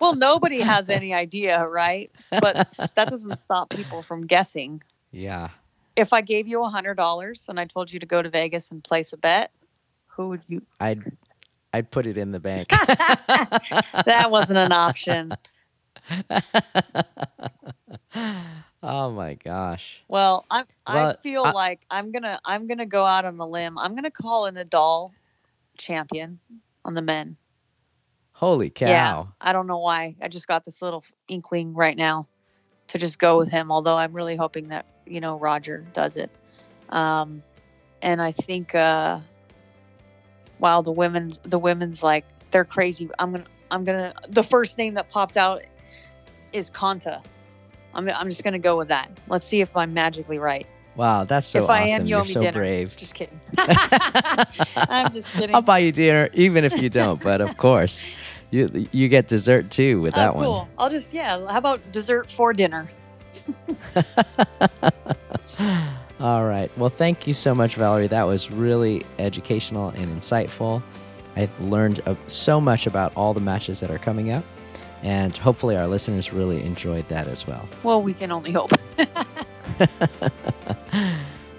Well, nobody has any idea, right? But that doesn't stop people from guessing. yeah. If I gave you a hundred dollars and I told you to go to Vegas and place a bet, who would you? I'd I'd put it in the bank. That wasn't an option. oh my gosh. Well, I'm. I feel I- like I'm gonna. I'm gonna go out on a limb. I'm gonna call a Nadal champion on the men. Holy cow. Yeah, I don't know why. I just got this little inkling right now to just go with him. Although I'm really hoping that you know Roger does it. Um, and I think, uh, wow, the women's the women's like they're crazy. I'm gonna I'm gonna the first name that popped out is Konta. I'm I'm just gonna go with that. Let's see if I'm magically right. Wow, that's so if awesome. I am, you You're so dinner. brave. Just kidding. I'm just kidding. I'll buy you dinner even if you don't, but of course, you you get dessert too with oh, that oh, cool. one. I'll just yeah. How about dessert for dinner? All right. Well, thank you so much, Valerie. That was really educational and insightful. I've learned uh, so much about all the matches that are coming up, and hopefully, our listeners really enjoyed that as well. Well, we can only hope.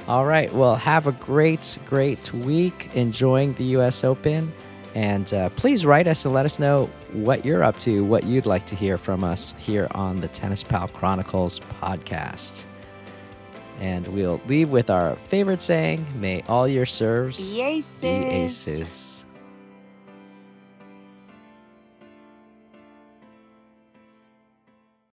All right. Well, have a great, great week enjoying the U.S. Open. And uh, please write us and let us know what you're up to, what you'd like to hear from us here on the Tennis Pal Chronicles podcast. And we'll leave with our favorite saying May all your serves Aces. be aces.